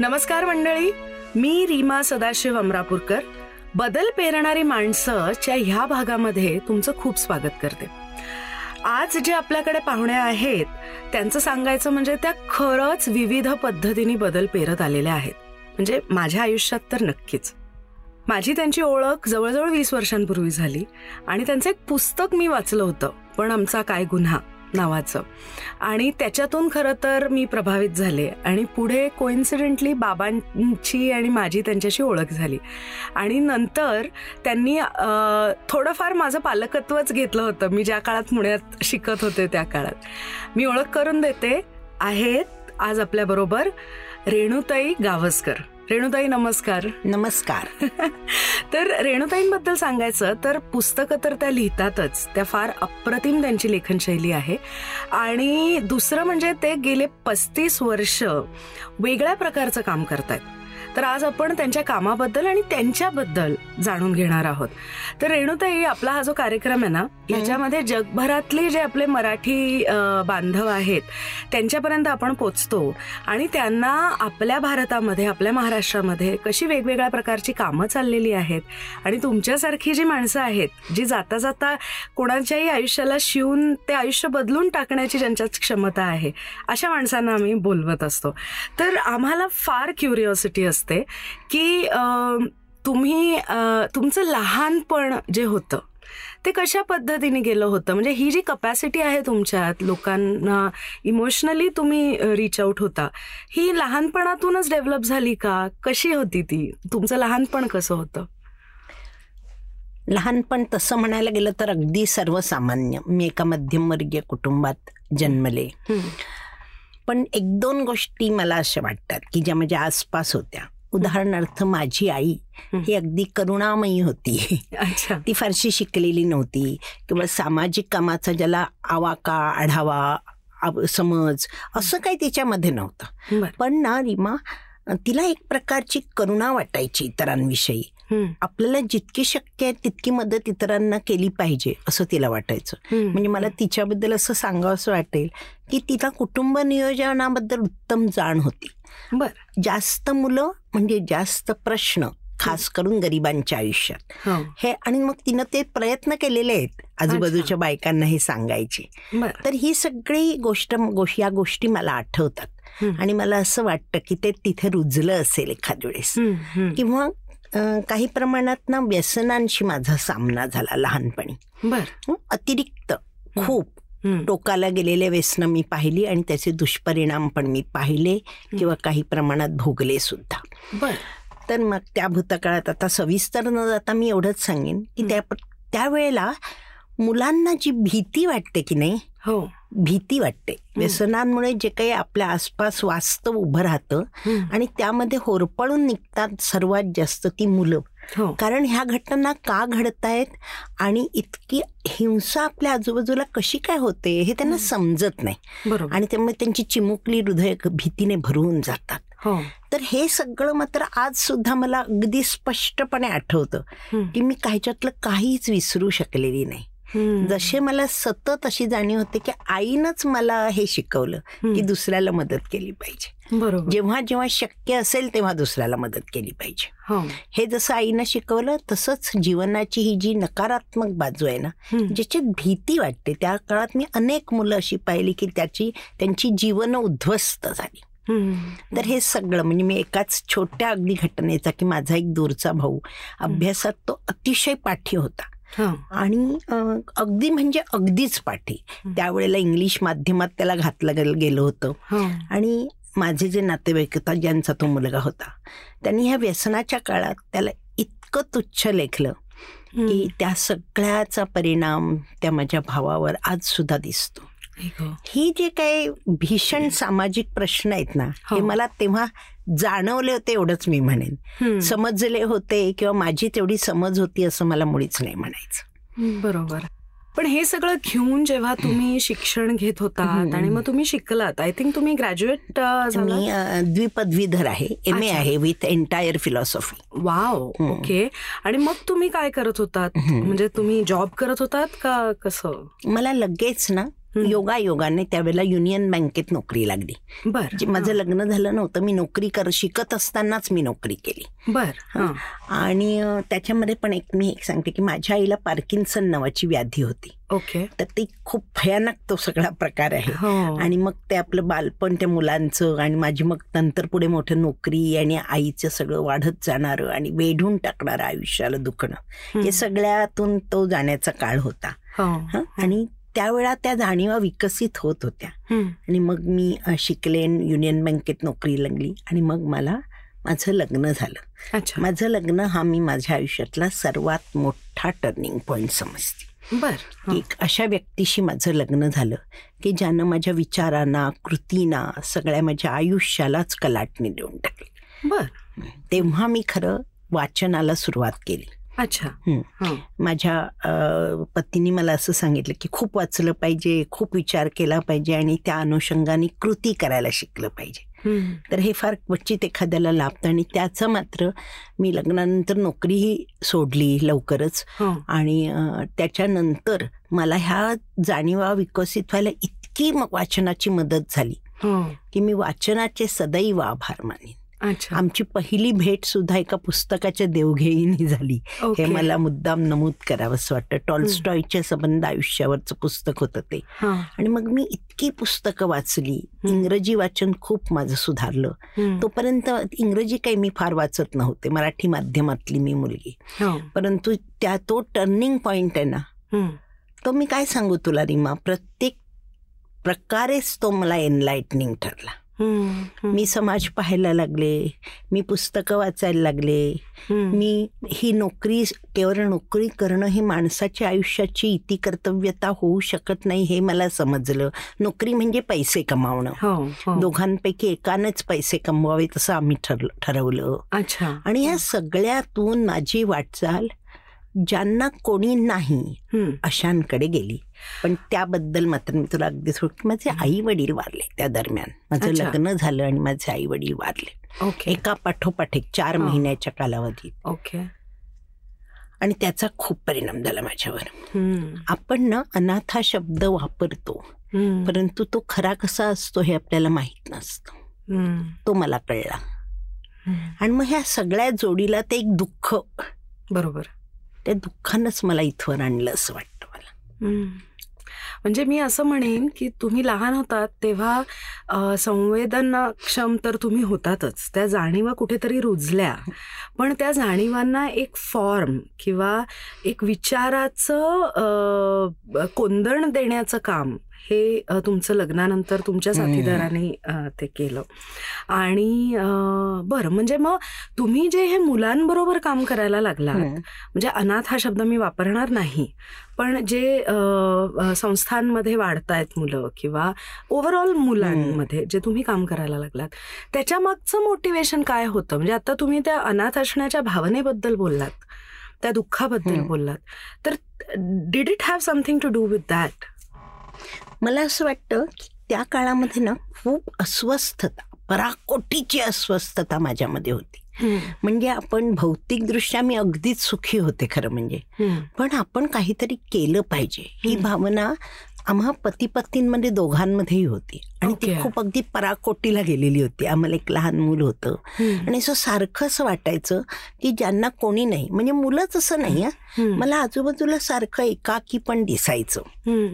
नमस्कार मंडळी. मी रीमा सदाशिव अमरापूरकर. बदल पेरणारी माणसंच्या ह्या भागामध्ये तुमचं खूप स्वागत करते. आज जे आपल्याकडे पाहुणे आहेत त्यांचं सांगायचं म्हणजे त्या खरंच विविध पद्धतीने बदल पेरत आलेल्या आहेत. म्हणजे माझ्या आयुष्यात तर नक्कीच. माझी त्यांची ओळख जवळजवळ वीस वर्षांपूर्वी झाली आणि त्यांचं एक पुस्तक मी वाचलं होतं पण आमचा काय गुन्हा? नावाचं. आणि त्याच्यातून खरं तर मी प्रभावित झाले आणि पुढे कोइन्सिडेंटली बाबांची आणि माझी त्यांच्याशी ओळख झाली. आणि नंतर त्यांनी थोडंफार माझं पालकत्वच घेतलं होतं. मी ज्या काळात पुण्यात शिकत होते त्या काळात. मी ओळख करून देते. आहेत आज आपल्याबरोबर रेणुताई गावस्कर. रेणुताई नमस्कार. नमस्कार. तर रेणुताईंबद्दल सांगायचं तर पुस्तकं तर त्या लिहितातच. त्या फार अप्रतिम त्यांची लेखनशैली आहे. आणि दुसरं म्हणजे ते गेले पस्तीस वर्ष वेगळ्या प्रकारचं काम करतायत. तर आज आपण त्यांच्या कामाबद्दल आणि त्यांच्याबद्दल जाणून घेणार आहोत. तर रेणुताई आपला हा जो कार्यक्रम आहे ना याच्यामध्ये जगभरातले जे आपले मराठी बांधव आहेत त्यांच्यापर्यंत आपण पोचतो आणि त्यांना आपल्या भारतामध्ये आपल्या महाराष्ट्रामध्ये कशी वेगवेगळ्या प्रकारची कामं चाललेली आहेत आणि तुमच्यासारखी जी माणसं आहेत जी जाता जाता कोणाच्याही आयुष्याला शिवून ते आयुष्य बदलून टाकण्याची ज्यांच्यात क्षमता आहे अशा माणसांना आम्ही बोलवत असतो. तर आम्हाला फार क्युरिओसिटी असते की अं, तुम्ही तुमचं लहानपण जे होतं ते कशा पद्धतीने गेलं होतं? म्हणजे ही जी कपॅसिटी आहे तुमच्यात लोकांना इमोशनली तुम्ही रीच आउट होता ही लहानपणातूनच डेव्हलप झाली का? कशी होती ती? तुमचं लहानपण कसं होतं? लहानपण तसं म्हणायला गेलं तर अगदी सर्वसामान्य. मी एका मध्यमवर्गीय कुटुंबात जन्मले. पण एक दोन गोष्टी मला अशा वाटतात की ज्या माझ्या आसपास होत्या. उदाहरणार्थ माझी आई ही. अगदी करुणामयी होती. ती फारशी शिकलेली नव्हती. किंवा सामाजिक कामाचा ज्याला आवाका आढावा समज असं काही तिच्यामध्ये नव्हतं. पण ना रीमा तिला एक प्रकारची करुणा वाटायची इतरांविषयी. आपल्याला जितकी शक्य आहे तितकी मदत इतरांना केली पाहिजे असं तिला वाटायचं. म्हणजे मला तिच्याबद्दल असं सांगावं असं वाटेल की तिला कुटुंब नियोजनाबद्दल उत्तम जाण होती. बर. जास्त मुलं म्हणजे जास्त प्रश्न खास करून गरिबांच्या आयुष्यात. हो. हे आणि मग तिनं ते प्रयत्न केलेले आहेत आजूबाजूच्या बायकांना हे सांगायचे. बर. तर ही सगळी गोष्ट गोष- या गोष्टी मला आठवतात. आणि मला असं वाटतं की ते तिथे रुजलं असेल एखाद वेळेस. किंवा काही प्रमाणात ना व्यसनांशी माझा सामना झाला लहानपणी. बर. अतिरिक्त खूप. टोकाला गेलेले व्यसनं मी पाहिली आणि त्याचे दुष्परिणाम पण मी पाहिले किंवा काही प्रमाणात भोगले सुद्धा. बर. तर मग त्या भूतकाळात आता सविस्तर न जाता मी एवढंच सांगेन की त्या त्यावेळेला मुलांना जी भीती वाटते की नाही हो. भीती वाटते. व्यसनांमुळे जे काही आपल्या आसपास वास्तव उभं राहतं. आणि त्यामध्ये होरपळून निघतात सर्वात जास्त ती मुलं. हो. कारण ह्या घटना का घडतायत आणि इतकी हिंसा आपल्या आजूबाजूला कशी काय होते हे त्यांना समजत नाही. बरोबर. आणि त्यामुळे त्यांची चिमुकली हृदय भीतीने भरून जातात. हो. तर हे सगळं मात्र आज सुद्धा मला अगदी स्पष्टपणे आठवतं. की मी काहीच्यातलं काहीच विसरू शकलेली नाही. जसे मला सतत अशी जाणीव होते की आईनंच मला हे शिकवलं की दुसऱ्याला मदत केली पाहिजे. बरोबर. जेव्हा जेव्हा शक्य असेल तेव्हा दुसऱ्याला मदत केली पाहिजे. हो. हे जसं आईनं शिकवलं तसंच जीवनाची ही जी नकारात्मक बाजू आहे ना. ज्याच्यात भीती वाटते. त्या काळात मी अनेक मुलं अशी पाहिली की त्याची त्यांची जीवन उद्ध्वस्त झाली. तर हे सगळं म्हणजे मी एकाच छोट्या अगदी घटनेचा की माझा एक दूरचा भाऊ अभ्यासात तो अतिशय पाठी होता. आणि अगदी म्हणजे अगदीच पाठी. त्यावेळेला इंग्लिश माध्यमात त्याला घातलं गेलं होतं. आणि माझे जे नातेवाईक होता ज्यांचा तो मुलगा होता त्यांनी ह्या व्यसनाच्या काळात त्याला इतकं तुच्छ लेखलं की त्या सगळ्याचा परिणाम त्या माझ्या भावावर आज सुद्धा दिसतो. हो. ही जे काही भीषण सामाजिक प्रश्न आहेत ना हे हो. मला तेव्हा जाणवले होते एवढंच मी म्हणेन. समजले होते किंवा माझी तेवढी समज होती असं मला मुळीच नाही म्हणायचं. बरोबर. पण हे सगळं घेऊन जेव्हा तुम्ही शिक्षण घेत होतात आणि मग तुम्ही शिकलात आय थिंक तुम्ही ग्रॅज्युएट मी द्विपदवीधर आहे. M A. आहे with entire philosophy wow okay आणि मग तुम्ही काय करत होतात? म्हणजे तुम्ही जॉब करत होतात का कसं? मला लगेच ना योगा योगाने त्यावेळेला युनियन बँकेत नोकरी लागली. बर. माझं लग्न झालं नव्हतं मी नोकरी कर शिकत असतानाच मी नोकरी केली. बर. हं. आणि त्याच्यामध्ये पण एक मी एक सांगते की माझ्या आईला पार्किन्सन नावाची व्याधी होती. ओके. तर ती खूप भयानक तो सगळा प्रकार आहे. हो. आणि मग ते आपलं बालपण त्या मुलांचं आणि माझी मग नंतर पुढे मोठं नोकरी आणि आईचं सगळं वाढत जाणारं आणि वेढून टाकणारं आयुष्याला दुखणं हे सगळ्यातून तो जाण्याचा काळ होता. हं? आणि त्यावेळा त्या जाणीवा विकसित होत होत्या. आणि मग मी शिकले युनियन बँकेत नोकरी लागली आणि मग मला माझं लग्न झालं. अच्छा. माझं लग्न हा मी माझ्या आयुष्यातला सर्वात मोठा टर्निंग पॉईंट समजते. बर. एक अशा व्यक्तीशी माझं लग्न झालं की ज्यानं माझ्या विचारांना कृतीना सगळ्या माझ्या आयुष्यालाच कलाटणी देऊन टाकली. बर. तेव्हा मी खरं वाचनाला सुरुवात केली. अच्छा. माझ्या पतीने मला असं सांगितलं की खूप वाचलं पाहिजे खूप विचार केला पाहिजे आणि त्या अनुषंगाने कृती करायला शिकलं पाहिजे. तर हे फार क्वचित एखाद्याला लाभतं आणि त्याचं मात्र मी लग्नानंतर नोकरीही सोडली लवकरच हो. आणि त्याच्यानंतर मला ह्या जाणीवा विकसित व्हायला इतकी मग वाचनाची मदत झाली हो. की मी वाचनाचे सदैव आभार मानेन. आमची पहिली भेट सुद्धा एका पुस्तकाच्या देवघेईने झाली. हे. मला मुद्दाम नमूद करावंसं वाटतं. टॉलस्टॉयच्या संबंध आयुष्यावरचं पुस्तक होतं ते. आणि मग मी इतकी पुस्तकं वाचली. इंग्रजी वाचन खूप माझं सुधारलं. तोपर्यंत इंग्रजी काही मी फार वाचत नव्हते. मराठी माध्यमातली मी मुलगी. हो. परंतु त्या तो टर्निंग पॉइंट आहे ना. तो मी काय सांगू तुला रिमा? प्रत्येक प्रकारेच तो मला एनलाइटनिंग ठरला. मी समाज पाहायला लागले मी पुस्तकं वाचायला लागले. मी ही नोकरी केवळ नोकरी करणं ही माणसाच्या आयुष्याची इति कर्तव्यता होऊ शकत नाही हे मला समजलं. नोकरी म्हणजे पैसे कमावणं. हो हो. दोघांपैकी एकानेच पैसे कमवावे तसं आम्ही ठरलं ठरवलं. अच्छा. आणि या सगळ्यातून माझी वाटचाल ज्यांना कोणी नाही. अशांकडे गेली पण त्याबद्दल मात्र मी तुला अगदी थोडं माझे आई वडील वारले त्या दरम्यान माझं. लग्न झालं आणि माझे आई वडील वारले ओके एका पाठोपाठ एक चार. महिन्याच्या कालावधीत ओके आणि त्याचा खूप परिणाम झाला माझ्यावर. आपण ना अनाथ हा शब्द वापरतो. परंतु तो खरा कसा असतो हे आपल्याला माहीत नसतं. तो मला कळला. आणि मग ह्या सगळ्या जोडीला ते एक दुःख बरोबर त्या दुःखानंच मला इथवर आणलं असं वाटतं मला. म्हणजे मी असं म्हणेन की तुम्ही लहान होतात तेव्हा संवेदनाक्षम संवेदनक्षम तर तुम्ही होतातच. त्या जाणीवा कुठेतरी रुजल्या. पण त्या जाणीवांना एक फॉर्म किंवा एक विचाराचं कोंदण देण्याचं काम हे तुमचं लग्नानंतर तुमच्या. साथीदाराने ते केलं आणि बरं म्हणजे मग तुम्ही जे हे मुलांबरोबर काम करायला लागलात. म्हणजे अनाथ हा शब्द मी वापरणार नाही पण जे संस्थांमध्ये वाढतायत मुलं किंवा ओव्हरऑल मुलांमध्ये जे तुम्ही काम करायला लागलात त्याच्या मागचं मोटिवेशन काय होतं म्हणजे आता तुम्ही त्या अनाथ असण्याच्या भावनेबद्दल बोललात त्या दुःखाबद्दल. बोललात तर did it have something to do with that मला असं वाटतं की त्या काळामध्ये ना खूप अस्वस्थता पराकोटीची अस्वस्थता माझ्यामध्ये होती. म्हणजे आपण भौतिकदृष्ट्या मी अगदीच सुखी होते खरं म्हणजे. पण आपण काहीतरी केलं पाहिजे. ही हं. भावना आम्हा पती पत्नींमध्ये दोघांमध्येही होती. आणि ती ओके. खूप अगदी पराकोटीला गेलेली होती. आम्हाला एक लहान मूल होतं. आणि असं सारखं असं वाटायचं की ज्यांना कोणी नाही. म्हणजे मुलंच असं नाही. मला आजूबाजूला सारखं एकाकी पण दिसायचं.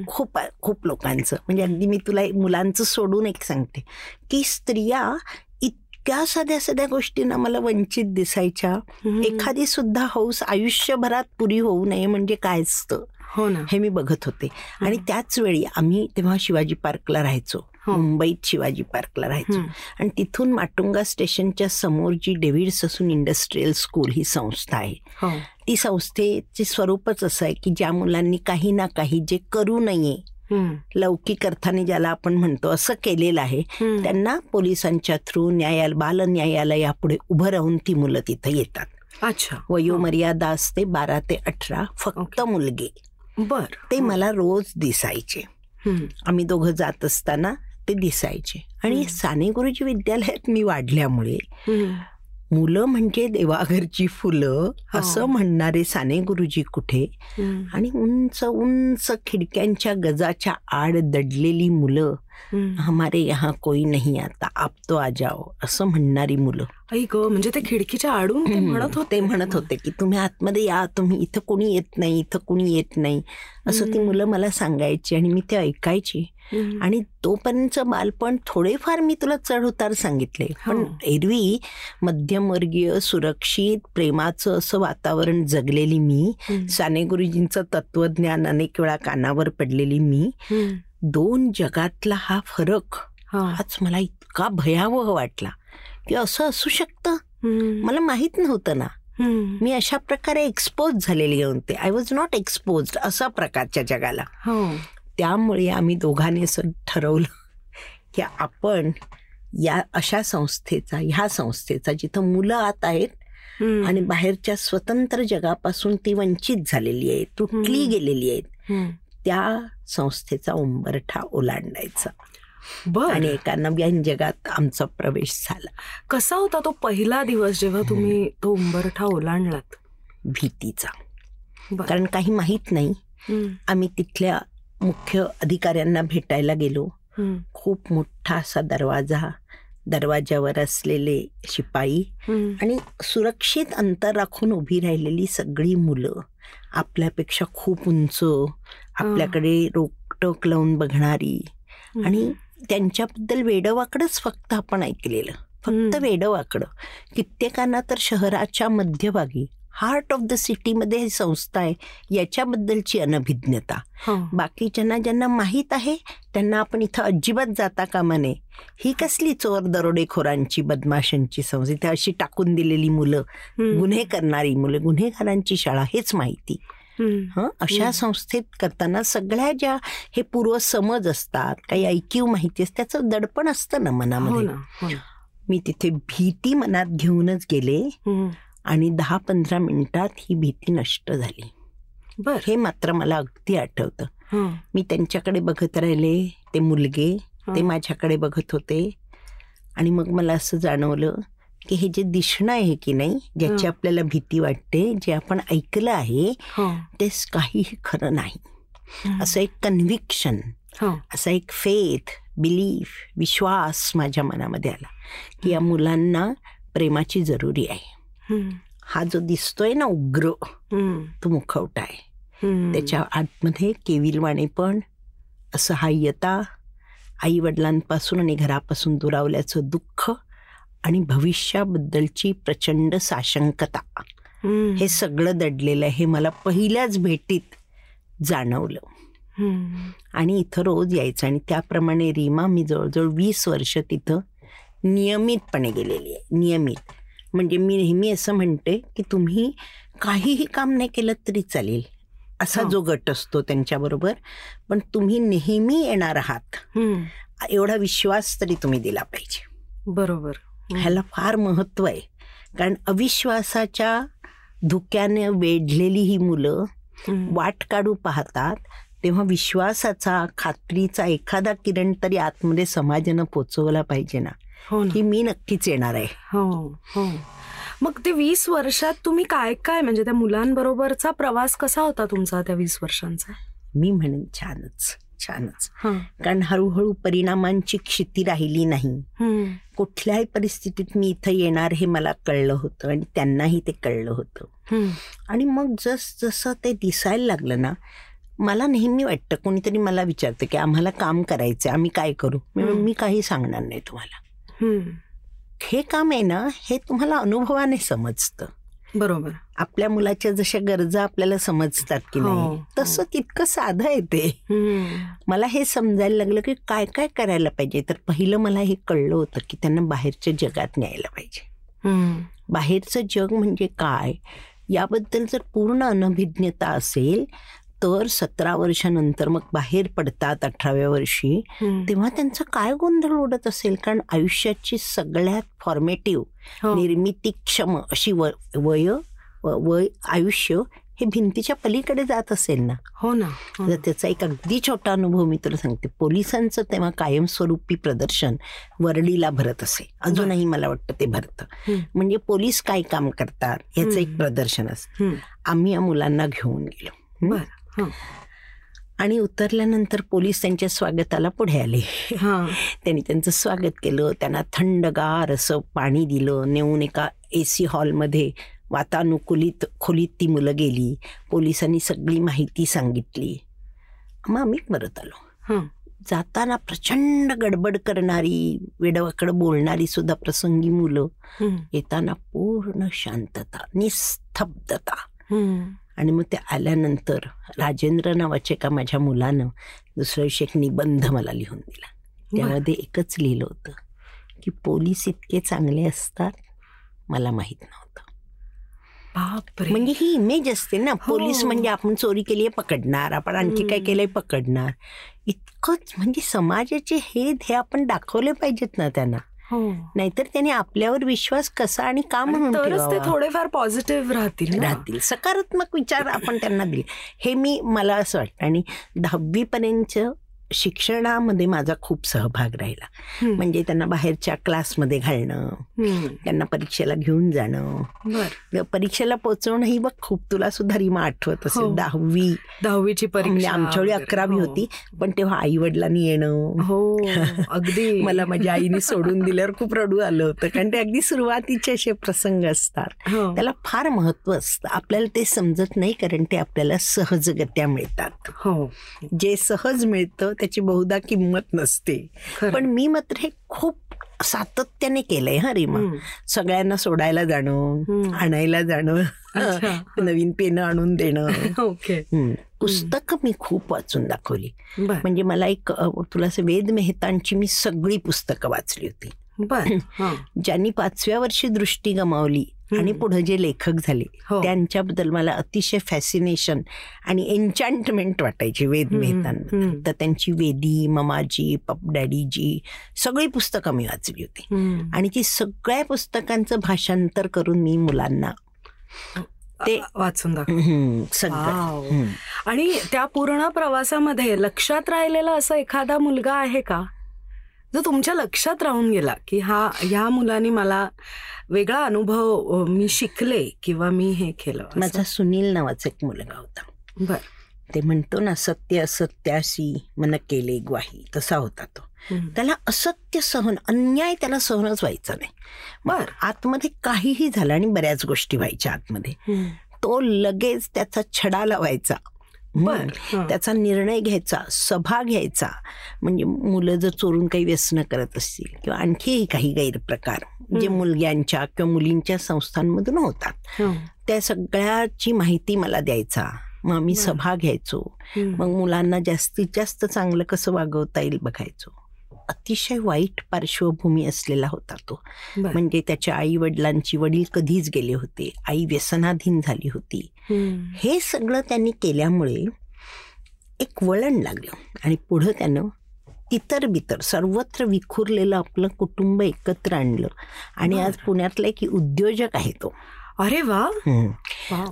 खूप खूप लोकांचं. म्हणजे अगदी मी तुला मुलांचं सोडून एक सांगते की स्त्रिया इतक्या साध्या साध्या गोष्टींना मला वंचित दिसायच्या. एखादी सुद्धा हौस आयुष्यभरात पुरी होऊ नये म्हणजे काय असतं? हो ना. हे मी बघत होते. आणि त्याच वेळी आम्ही तेव्हा शिवाजी पार्कला राहायचो. हो. मुंबईत शिवाजी पार्कला राहायचो. आणि तिथून माटुंगा स्टेशनच्या समोर जी डेव्हिड ससून इंडस्ट्रीयल स्कूल ही संस्था आहे. हो. ती संस्थेचे स्वरूपच असं आहे की ज्या मुलांनी काही ना काही जे करू नये. लौकिक अर्थाने ज्याला आपण म्हणतो असं केलेलं आहे. त्यांना पोलिसांच्या थ्रू न्यायाल बाल न्यायालयापुढे उभं राहून ती मुलं तिथं येतात. अच्छा. वयोमर्यादा असते बारा ते अठरा फक्त. मुलगे. बर ते मला रोज दिसायचे. आम्ही दोघं जात असताना ते दिसायचे आणि. साने गुरुजी विद्यालयात मी वाढल्यामुळे. मुलं म्हणजे देवाघरची फुलं हो. असं म्हणणारे साने गुरुजी कुठे. आणि उंच उंच खिडक्यांच्या गजाच्या आड दडलेली मुलं. हमारे यहाँ कोई नहीं आता आप तो आ जाओ असं म्हणणारी मुलं ग म्हणजे ते खिडकीच्या आडून ते म्हणत होते म्हणत होते की तुम्ही आतमध्ये या तुम्ही इथं कोणी येत नाही इथं कोणी येत नाही असं ती. मुलं मला सांगायची आणि मी ते ऐकायची. आणि तोपर्यंत बालपण थोडेफार मी तुला चढ उतार सांगितले पण हो. एरवी मध्यमवर्गीय सुरक्षित प्रेमाचं असं वातावरण जगलेली मी. साने गुरुजींचं तत्वज्ञान अनेक वेळा कानावर पडलेली मी. दोन जगातला हा फरक हा. हाच मला इतका भयावह वाटला की असं असू शकतं. मला माहीत नव्हतं ना हम्म. मी अशा प्रकारे एक्सपोज झालेली होते आय वॉज नॉट एक्सपोज असा प्रकारच्या जगाला हो त्यामुळे आम्ही दोघांनी असं ठरवलं की आपण या अशा संस्थेचा ह्या संस्थेचा जिथं मुलं आत आहेत. आणि बाहेरच्या स्वतंत्र जगापासून ती वंचित झालेली आहे तुटली. गेलेली आहेत. त्या संस्थेचा उंबरठा ओलांडायचा बर आणि एका नव्यान जगात आमचा प्रवेश झाला कसा होता तो पहिला दिवस जेव्हा तुम्ही तो उंबरठा ओलांडलात भीतीचा. कारण काही माहीत नाही. आम्ही तिथल्या मुख्य अधिकाऱ्यांना भेटायला गेलो. खूप मोठा असा दरवाजा दरवाज्यावर असलेले शिपाई. आणि सुरक्षित अंतर राखून उभी राहिलेली सगळी मुलं आपल्यापेक्षा खूप उंच आपल्याकडे रोकटोक लावून बघणारी आणि त्यांच्याबद्दल वेडवाकडंच फक्त आपण ऐकलेलं फक्त. वेडवाकडं कित्येकांना तर शहराच्या मध्यभागी हार्ट ऑफ द सिटीमध्ये ही संस्था आहे याच्याबद्दलची अनभिज्ञता हो. बाकीच्यांना ज्यांना माहीत आहे त्यांना आपण इथं अजिबात जाता कामा नये ही कसली चोर दरोडेखोरांची बदमाशांची संस्था इथे अशी टाकून दिलेली मुलं. गुन्हे करणारी मुलं गुन्हेगारांची शाळा हेच माहिती. हं अशा. संस्थेत करताना सगळ्या ज्या हे पूर्व समज असतात काही ऐकीव माहिती असते त्याचं दडपण असतं ना हो मनामध्ये हो ना मी तिथे भीती मनात घेऊनच गेले. आणि दहा पंधरा मिनिटात ही भीती नष्ट झाली बर हे मात्र मला अगदी आठवतं. मी त्यांच्याकडे बघत राहिले ते मुलगे ते. माझ्याकडे बघत होते आणि मग मला असं जाणवलं की हे जे दिसणं आहे की नाही ज्याची. आपल्याला भीती वाटते जे आपण ऐकलं आहे. ते काहीही खरं नाही. असं एक कन्व्हिक्शन. असा एक फेथ बिलीफ विश्वास माझ्या मनामध्ये आला की या मुलांना प्रेमाची जरुरी आहे हं. हा जो दिसतोय ना उग्र. तो मुखवटा आहे. त्याच्या आतमध्ये केविलवाणे पण असहाय्यता आई वडिलांपासून आणि घरापासून दुरावल्याचं दुःख आणि भविष्याबद्दलची प्रचंड साशंकता हं. सगळं दडलेलं आहे हे मला पहिल्याच भेटीत जाणवलं. आणि इथं रोज यायचं आणि त्याप्रमाणे रीमा मी जवळजवळ वीस वर्ष तिथं नियमितपणे गेलेली आहे नियमित म्हणजे मी नेहमी असं म्हणते की तुम्ही काहीही काम नाही केलं तरी चालेल असा. जो गट असतो त्यांच्याबरोबर पण तुम्ही नेहमी येणार आहात. एवढा विश्वास तरी तुम्ही दिला पाहिजे बरोबर. ह्याला फार महत्त्व आहे कारण अविश्वासाच्या धुक्याने वेढलेली ही मुलं. वाट काढू पाहतात तेव्हा विश्वासाचा खात्रीचा एखादा किरण तरी आतमध्ये समाजानं पोचवला पाहिजे ना हो की मी नक्कीच येणार आहे. हो हो. मग ते वीस वर्षात तुम्ही काय काय म्हणजे त्या मुलांबरोबरचा प्रवास कसा होता तुमचा त्या वीस वर्षांचा? मी म्हणेन छानच छानच. हं. कारण हळूहळू परिणामांची क्षिती राहिली नाही. हं. कुठल्याही परिस्थितीत मी इथं येणार हे मला कळलं होतं आणि त्यांनाही ते कळलं होतं. हं. आणि मग जस जसं ते दिसायला लागलं ना मला नेहमी वाटतं कोणीतरी मला विचारतं की आम्हाला काम करायचं आम्ही काय करू? हं. मी काही सांगणार नाही तुम्हाला. हं. हे काम आहे ना हे तुम्हाला अनुभवाने समजतं बरोबर आपल्या मुलाच्या जशा गरजा आपल्याला समजतात की हो, नाही हो. तसं तितकं साधं आहे ते हं. मला हे समजायला लागलं की काय काय करायला पाहिजे तर पहिलं मला हे कळलं होतं की त्यांना बाहेरच्या जगात न्यायला पाहिजे हं. बाहेरचं जग म्हणजे काय याबद्दल जर पूर्ण अनभिज्ञता असेल तर सतरा वर्षानंतर मग बाहेर पडतात अठराव्या वर्षी. तेव्हा त्यांचं काय गोंधळ उडत असेल कारण आयुष्याची सगळ्यात फॉर्मेटिव्ह हो. निर्मितीक्षम अशी वय वय आयुष्य हे भिंतीच्या पलीकडे जात असेल ना हो ना हो. तर त्याचा एक अगदी छोटा अनुभव मी तुला सांगते पोलिसांचं तेव्हा कायमस्वरूपी प्रदर्शन वरळीला भरत असे अजूनही मला वाटतं ते भरतं. म्हणजे पोलीस काय काम करतात याचं एक. प्रदर्शन असतं. आम्ही या मुलांना घेऊन गेलो. आणि उतरल्यानंतर पोलीस त्यांच्या स्वागताला पुढे आले हं. त्यांनी त्यांचं स्वागत केलं त्यांना थंडगार असं पाणी दिलं नेऊन एका ए सी हॉलमध्ये वातानुकूलित खोलीत ती मुलं गेली पोलिसांनी सगळी माहिती सांगितली मग आम्ही परत आलो हं. जाताना प्रचंड गडबड करणारी वेडवाकडं बोलणारी सुद्धा प्रसंगी मुलं. येताना पूर्ण शांतता निस्तब्धता. आणि मग ते आल्यानंतर राजेंद्र नावाचे एका माझ्या मुलानं दुसऱ्या दिवशी एक निबंध मला लिहून दिला. त्यामध्ये एकच लिहिलं होतं की पोलीस इतके चांगले असतात मला माहीत नव्हतं. म्हणजे ही इमेज असते ना पोलीस हो. म्हणजे आपण चोरी केली आहे पकडणार आपण आणखी काय. केलंय पकडणार. इतकंच म्हणजे समाजाचे हे आपण दाखवले पाहिजेत ना त्यांना. नाहीतर त्याने आपल्यावर विश्वास कसा आणि का म्हणून तरच ते? थोडेफार पॉझिटिव्ह राहतील. राहतील सकारात्मक विचार आपण त्यांना दिले हे मी मला असं वाटतं आणि दहावीपर्यंत शिक्षणामध्ये माझा खूप सहभाग राहिला. म्हणजे त्यांना बाहेरच्या क्लासमध्ये घालणं. त्यांना परीक्षेला घेऊन जाणं परीक्षेला पोहोचवणं ही बघ खूप तुला सुद्धा रीमा आठवत असेल हो. दहावी दहावीची म्हणजे परीक्षा आमच्या वेळी. अकरावी हो. होती पण तेव्हा आई वडिलांनी येणं हो अगदी मला माझ्या आईने सोडून दिल्यावर खूप रडू आलं होतं कारण ते अगदी सुरुवातीचे असे प्रसंग असतात हो. त्याला फार महत्त्व असतं आपल्याला ते समजत नाही कारण ते आपल्याला सहजगत्या मिळतात हो जे सहज मिळतं त्याची बहुधा किंमत नसते. पण मी मात्र हे खूप सातत्याने केलंय हा रीमा. सगळ्यांना सोडायला जाणं. आणायला जाणं. नवीन पेनं आणून देणं ओके. पुस्तकं मी खूप वाचून दाखवली म्हणजे मला एक तुला असं वेद मेहतांची मी सगळी पुस्तकं वाचली होती. ज्यांनी पाचव्या वर्षी दृष्टी गमावली. आणि पुढे जे लेखक झाले हो. त्यांच्याबद्दल मला अतिशय फॅसिनेशन आणि एन्चांटमेंट वाटायची वेद मेहतांबद्दल. तर त्यांची वेदी ममाजी पप डॅडीजी सगळी पुस्तकं मी वाचली होती. आणि ती सगळ्या पुस्तकांचं भाषांतर करून मी मुलांना ते वाचून दाखव. आणि त्या पूर्ण प्रवासामध्ये लक्षात राहिलेला असा एखादा मुलगा आहे का जो तुमच्या लक्षात राहून गेला की हा ह्या मुलाने मला वेगळा अनुभव मी शिकले किंवा मी हे केलं? माझा सुनील नावाचा एक मुलगा होता. बर. ते म्हणतो ना सत्य असत्याशी मन केले ग्वाही. तसा होता तो. त्याला असत्य सहन अन्याय त्याला सहनच व्हायचा नाही. बर. आतमध्ये काहीही झालं आणि बऱ्याच गोष्टी व्हायच्या आतमध्ये. तो लगेच त्याचा छडा लावायचा. हं. त्याचा निर्णय घ्यायचा सभा घ्यायचा म्हणजे मुलं जर चोरून काही व्यसन करत असतील किंवा आणखीही काही गैरप्रकार जे. मुलग्यांच्या किंवा मुलींच्या संस्थांमधून होतात हं. त्या सगळ्याची माहिती मला द्यायचा मग आम्ही. सभा घ्यायचो. मग मुलांना जास्तीत जास्त चांगलं कसं वागवता येईल बघायचो अतिशय वाईट पार्श्वभूमी असलेला होता तो. म्हणजे त्याच्या आई वडिलांची वडील कधीच गेले होते. आई व्यसनाधीन झाली होती. हं. हे सगळं त्यांनी केल्यामुळे एक वळण लागलं आणि पुढं त्यानं तितर बितर सर्वत्र विखुरलेलं आपलं कुटुंब एकत्र आणलं. आणि आज पुण्यातला एक उद्योजक आहे तो. अरे वा.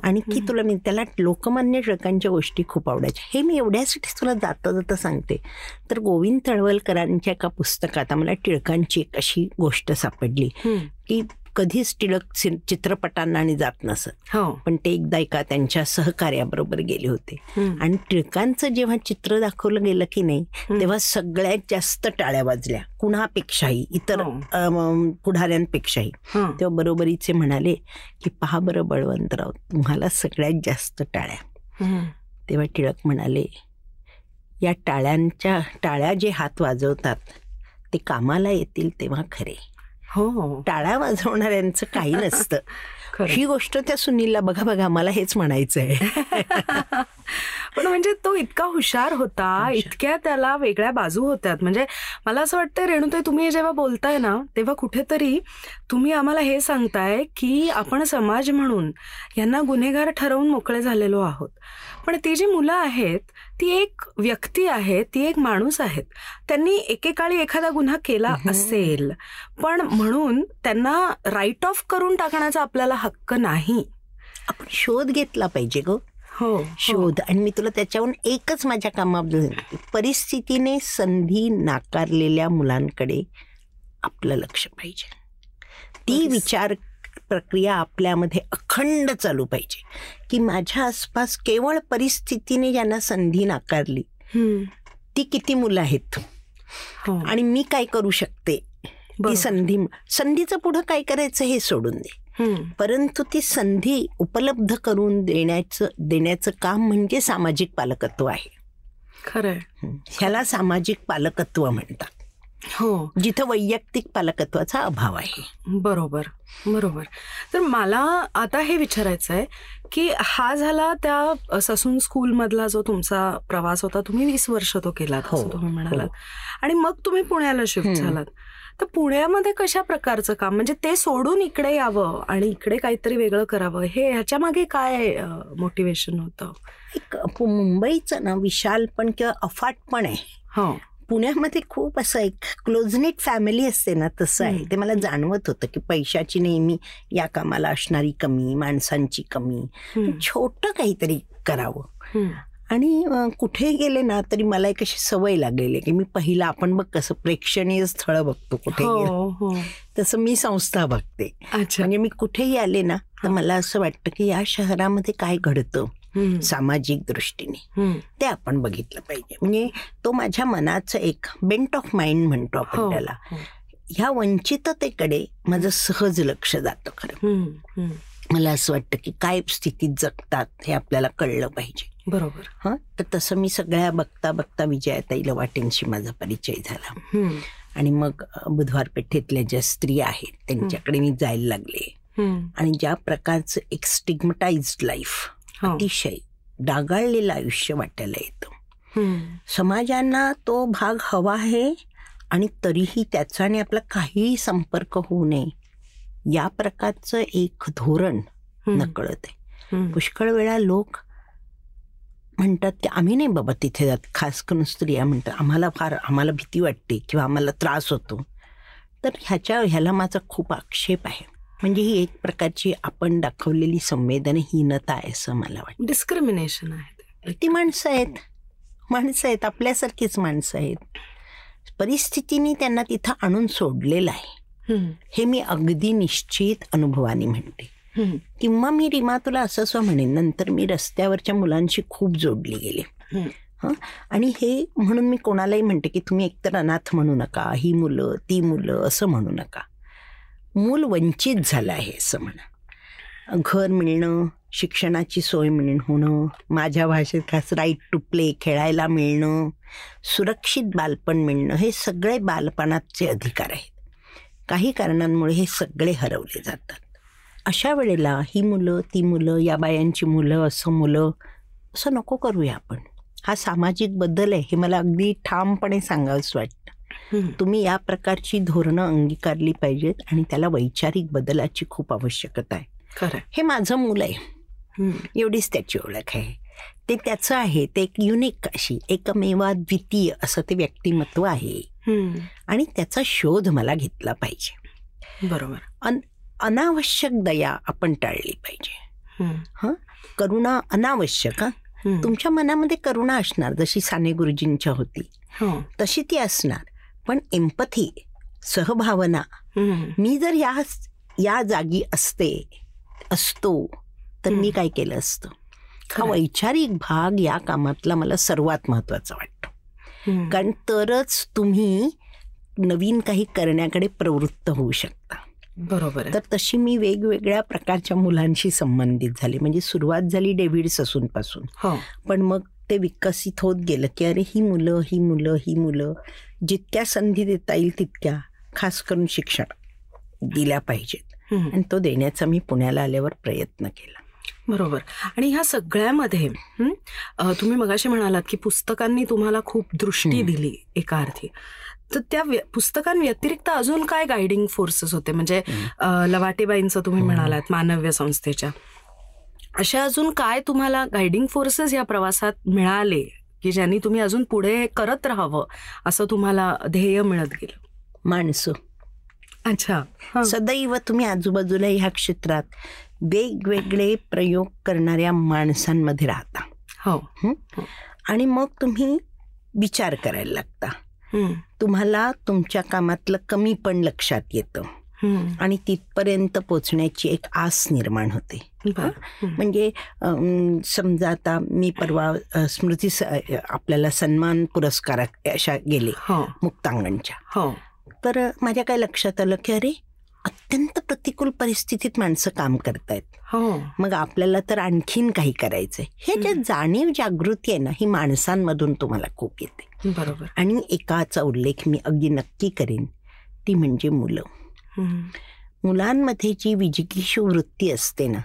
आणि की तुला मी त्याला लोकमान्य टिळकांच्या गोष्टी खूप आवडायच्या. हे मी एवढ्यासाठी तुला जाता जाता सांगते. तर गोविंद तळवलकरांच्या एका पुस्तकात आम्हाला टिळकांची एक अशी गोष्ट सापडली. की कधीच टिळक चित्रपटांना आणि जात नसत हो पण ते एकदा एका त्यांच्या सहकार्याबरोबर गेले होते. आणि टिळकांचं जेव्हा चित्र दाखवलं गेलं की नाही. तेव्हा सगळ्यात जास्त टाळ्या वाजल्या कुणापेक्षाही इतर हो. पुढाऱ्यांपेक्षाही. तेव्हा बरोबरीचे म्हणाले की पहा बरं बळवंतराव तुम्हाला सगळ्यात जास्त टाळ्या. तेव्हा टिळक म्हणाले या टाळ्यांच्या टाळ्या जे हात वाजवतात ते कामाला येतील तेव्हा खरे हो. टाळ्या वाजवणाऱ्यांचं काही नसतं. ही गोष्ट त्या सुनीलला बघा बघा मला हेच म्हणायचं आहे पण म्हणजे तो इतका हुशार होता इतक्या त्याला वेगळ्या बाजू होत्यात. म्हणजे मला असं वाटतं रेणुताई तुम्ही जेव्हा बोलताय ना तेव्हा कुठेतरी तुम्ही आम्हाला हे सांगताय की आपण समाज म्हणून यांना गुन्हेगार ठरवून मोकळे झालेलो आहोत. पण ती जी मुलं आहेत ती एक व्यक्ती आहे ती एक माणूस आहेत. त्यांनी एकेकाळी एखादा गुन्हा केला असेल पण म्हणून त्यांना राईट ऑफ करून टाकण्याचा आपल्याला हक्क नाही. आपण शोध घेतला पाहिजे ग. हो शोध. आणि मी तुला त्याच्याहून एकच माझ्या कामाबद्दल. परिस्थितीने संधी नाकारलेल्या मुलांकडे आपलं लक्ष पाहिजे. ती विचार प्रक्रिया आपल्यामध्ये अखंड चालू पाहिजे. की माझ्या आसपास केवळ परिस्थितीने ज्यांना संधी नाकारली. ती किती मुलं आहेत? हो. आणि मी काय करू शकते? ती. संधी संधीचं पुढं काय करायचं हे सोडून दे. परंतु ती संधी उपलब्ध करून देण्याचं देण्याचं काम म्हणजे सामाजिक पालकत्व आहे. खरंय. ह्याला सामाजिक पालकत्व म्हणतात. हो. जिथं वैयक्तिक पालकत्वाचा अभाव आहे. बरोबर बरोबर. तर मला आता हे विचारायचं आहे की हा झाला त्या ससून स्कूल मधला जो तुमचा प्रवास होता तुम्ही वीस वर्ष तो केला हो, तुम्ही हो. म्हणालात. आणि मग तुम्ही पुण्याला शिफ्ट. झालात. तर पुण्यामध्ये कशा प्रकारचं काम म्हणजे ते सोडून इकडे यावं आणि इकडे काहीतरी वेगळं करावं हे ह्याच्या मागे काय मोटिवेशन होतं? एक मुंबईचं ना विशालपण किंवा अफाटपण आहे. हो. पुण्यामध्ये खूप असं एक क्लोजनेट फॅमिली असते ना तसं आहे. ते मला जाणवत होतं की पैशाची नेहमी या कामाला असणारी कमी माणसांची कमी. छोटं काहीतरी करावं. आणि कुठे गेले ना तरी मला एक अशी सवय लागलेली की मी पहिला आपण बघ कसं प्रेक्षणीय स्थळ बघतो कुठे हो हो तसं मी संस्था बघते अच्छा म्हणजे मी कुठेही आले ना तर मला असं वाटतं की या शहरामध्ये काय घडतं. सामाजिक दृष्टीने. ते आपण बघितलं पाहिजे म्हणजे तो माझ्या मनाचं एक बेंट ऑफ माइंड म्हणतो आपण हो, त्याला हो. ह्या वंचिततेकडे माझं सहज लक्ष जातं खरं. मला असं वाटतं की काय स्थितीत जगतात हे आपल्याला कळलं पाहिजे बरोबर हं तर तसं मी सगळ्या बघता बघता विजयाताई लवाटेंशी माझा परिचय झाला. आणि मग बुधवार पेठेतल्या ज्या स्त्री आहेत त्यांच्याकडे मी जायला लागले. आणि ज्या प्रकारचं एक स्टिग्मटाइज्ड लाईफ. अतिशय डागाळलेलं आयुष्य वाटायला येतं. समाजांना तो भाग हवा आहे आणि तरीही त्याचा आणि आपला काहीही संपर्क होऊ नये. या प्रकारचं एक धोरण. नकळत आहे. पुष्कळ वेळा लोक म्हणतात की आम्ही नाही बाबा तिथे जात. खास करून स्त्रिया म्हणतात आम्हाला फार आम्हाला भीती वाटते किंवा आम्हाला त्रास होतो. तर ह्याच्या ह्याला माझा खूप आक्षेप आहे. म्हणजे ही एक प्रकारची आपण दाखवलेली संवेदनहीनता आहे असं मला वाटतं. डिस्क्रिमिनेशन आहे ते. माणसं आहेत. माणसं आहेत आपल्यासारखीच माणसं आहेत. परिस्थितीने त्यांना तिथं आणून सोडलेलं आहे. हे मी अगदी निश्चित अनुभवाने म्हणते. किंवा मी रीमा तुला असं असं म्हणेन नंतर मी रस्त्यावरच्या मुलांशी खूप जोडली गेले. आणि हे म्हणून मी कोणालाही म्हणते की तुम्ही एकतर अनाथ म्हणू नका ही मुलं ती मुलं असं म्हणू नका. मूल वंचित झालं आहे असं म्हणा. घर मिळणं शिक्षणाची सोय मिळणं होणं माझ्या भाषेत खास राईट टू प्ले खेळायला मिळणं सुरक्षित बालपण मिळणं हे सगळे बालपणाचे अधिकार आहेत. काही कारणांमुळे हे सगळे हरवले जातात. अशा वेळेला ही मुलं ती मुलं या बायांची मुलं असं मुलं असं नको करूया आपण. हा सामाजिक बदल आहे हे मला अगदी ठामपणे सांगावंच वाटतं. तुम्ही या प्रकारची धोरणं अंगीकारली पाहिजेत आणि त्याला वैचारिक बदलाची खूप आवश्यकता आहे. खरंय हे माझं मूल आहे. एवढीच त्याची ओळख आहे. ते त्याचं आहे ते एक युनिक अशी एकमेवा द्वितीय असं ते व्यक्तिमत्व आहे. आणि त्याचा शोध मला घेतला पाहिजे. बरोबर. अन अनावश्यक दया आपण टाळली पाहिजे. हम्म. करुणा अनावश्यक हा. तुमच्या मनामध्ये करुणा असणार जशी साने गुरुजींच्या होती. हो. तशी ती असणार. पण एम्पथी सहभावना. मी जर या या जागी असते असतो तर मी काय केलं असतं? हा. वैचारिक भाग या कामातला मला सर्वात महत्त्वाचा वाटतो. कारण तरच तुम्ही नवीन काही करण्याकडे प्रवृत्त होऊ शकता. बरोबर तर तशी मी वेगवेगळ्या प्रकारच्या मुलांशी संबंधित झाले. म्हणजे सुरुवात झाली डेव्हिड ससून पासून हो. पण मग ते विकसित होत गेलं की अरे ही मुलं ही मुलं ही मुलं जितक्या संधी देता येईल तितक्या खास करून शिक्षण दिल्या पाहिजेत. आणि तो देण्याचा मी पुण्याला आल्यावर प्रयत्न केला. बरोबर. आणि ह्या सगळ्यामध्ये तुम्ही मगाशी म्हणालात की पुस्तकांनी तुम्हाला खूप दृष्टी. दिली एका अर्थी तर त्या व्य- पुस्तकांव्यतिरिक्त अजून काय गायडिंग फोर्सेस होते? म्हणजे लवाटेबाईंचं तुम्ही म्हणालात मानव्य संस्थेच्या. अशा अजून काय तुम्हाला गायडिंग फोर्सेस या प्रवासात मिळाले की ज्यांनी तुम्ही अजून पुढे करत राहावं असं तुम्हाला ध्येय मिळत गेलं माणसं अच्छा. सदैव तुम्ही आजूबाजूला ह्या क्षेत्रात वेगवेगळे प्रयोग करणाऱ्या माणसांमध्ये राहता हो आणि मग तुम्ही विचार करायला लागता. तुम्हाला तुमच्या कामातलं कमी पण लक्षात येतं. आणि तिथपर्यंत पोचण्याची एक आस निर्माण होते. म्हणजे समजा आता मी परवा स्मृती आपल्याला सन्मान पुरस्कार अशा गेले हो. मुक्तांगणच्या. हो. तर माझ्या काय लक्षात आलं की अरे अत्यंत प्रतिकूल परिस्थितीत माणसं काम करतायत. हो. मग आपल्याला तर आणखीन काही करायचंय. हे जे जाणीव जागृती आहे ना ही माणसांमधून तुम्हाला खूप येते. बरोबर. आणि एकाचा उल्लेख मी अगदी नक्की करेन. ती म्हणजे मुलं. मुलांमध्ये जी विजिगीषू वृत्ती असते ना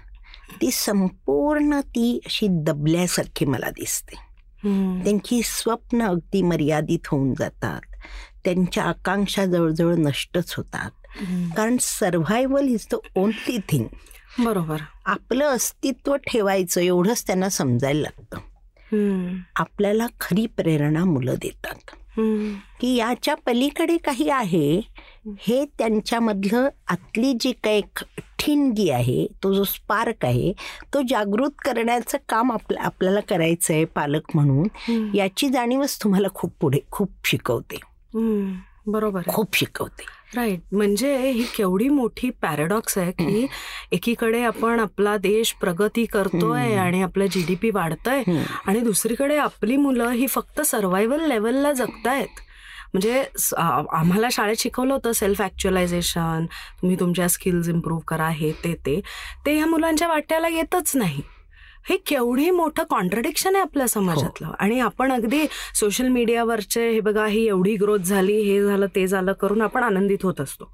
ती संपूर्ण ती अशी दबल्यासारखी मला दिसते. त्यांची स्वप्न अगदी मर्यादित होऊन जातात त्यांच्या आकांक्षा जवळजवळ नष्टच होतात. कारण survival is the only thing बरोबर आपलं अस्तित्व ठेवायचं एवढंच त्यांना समजायला लागतं. आपल्याला खरी प्रेरणा मुलं देतात. की याच्या पलीकडे काही आहे हे त्यांच्यामधलं आतली जी काही ठिणगी आहे तो जो स्पार्क आहे तो जागृत करण्याचं काम आपल्या आपल्याला करायचं आहे पालक म्हणून. याची जाणीवच तुम्हाला खूप पुढे खूप शिकवते. बरोबर खूप शिकवते राईट म्हणजे ही केवढी मोठी पॅराडॉक्स आहे की एकीकडे आपण आपला देश प्रगती करतोय. आणि आपलं जीडीपी वाढतंय हम्म. आणि दुसरीकडे आपली मुलं ही फक्त सर्व्हायवल लेवलला जगतायत. म्हणजे आम्हाला शाळेत शिकवलं होतं सेल्फ ॲक्च्युलायझेशन तुम्ही तुमच्या स्किल्स इम्प्रूव्ह करा हे ते ते. ते ह्या मुलांच्या वाट्याला येतच नाही. हे केवढी मोठं कॉन्ट्रडिक्शन आहे आपल्या समाजातलं. आणि आपण अगदी सोशल मीडियावरचे हे बघा ही एवढी ग्रोथ झाली हे झालं ते झालं करून आपण आनंदित होत असतो.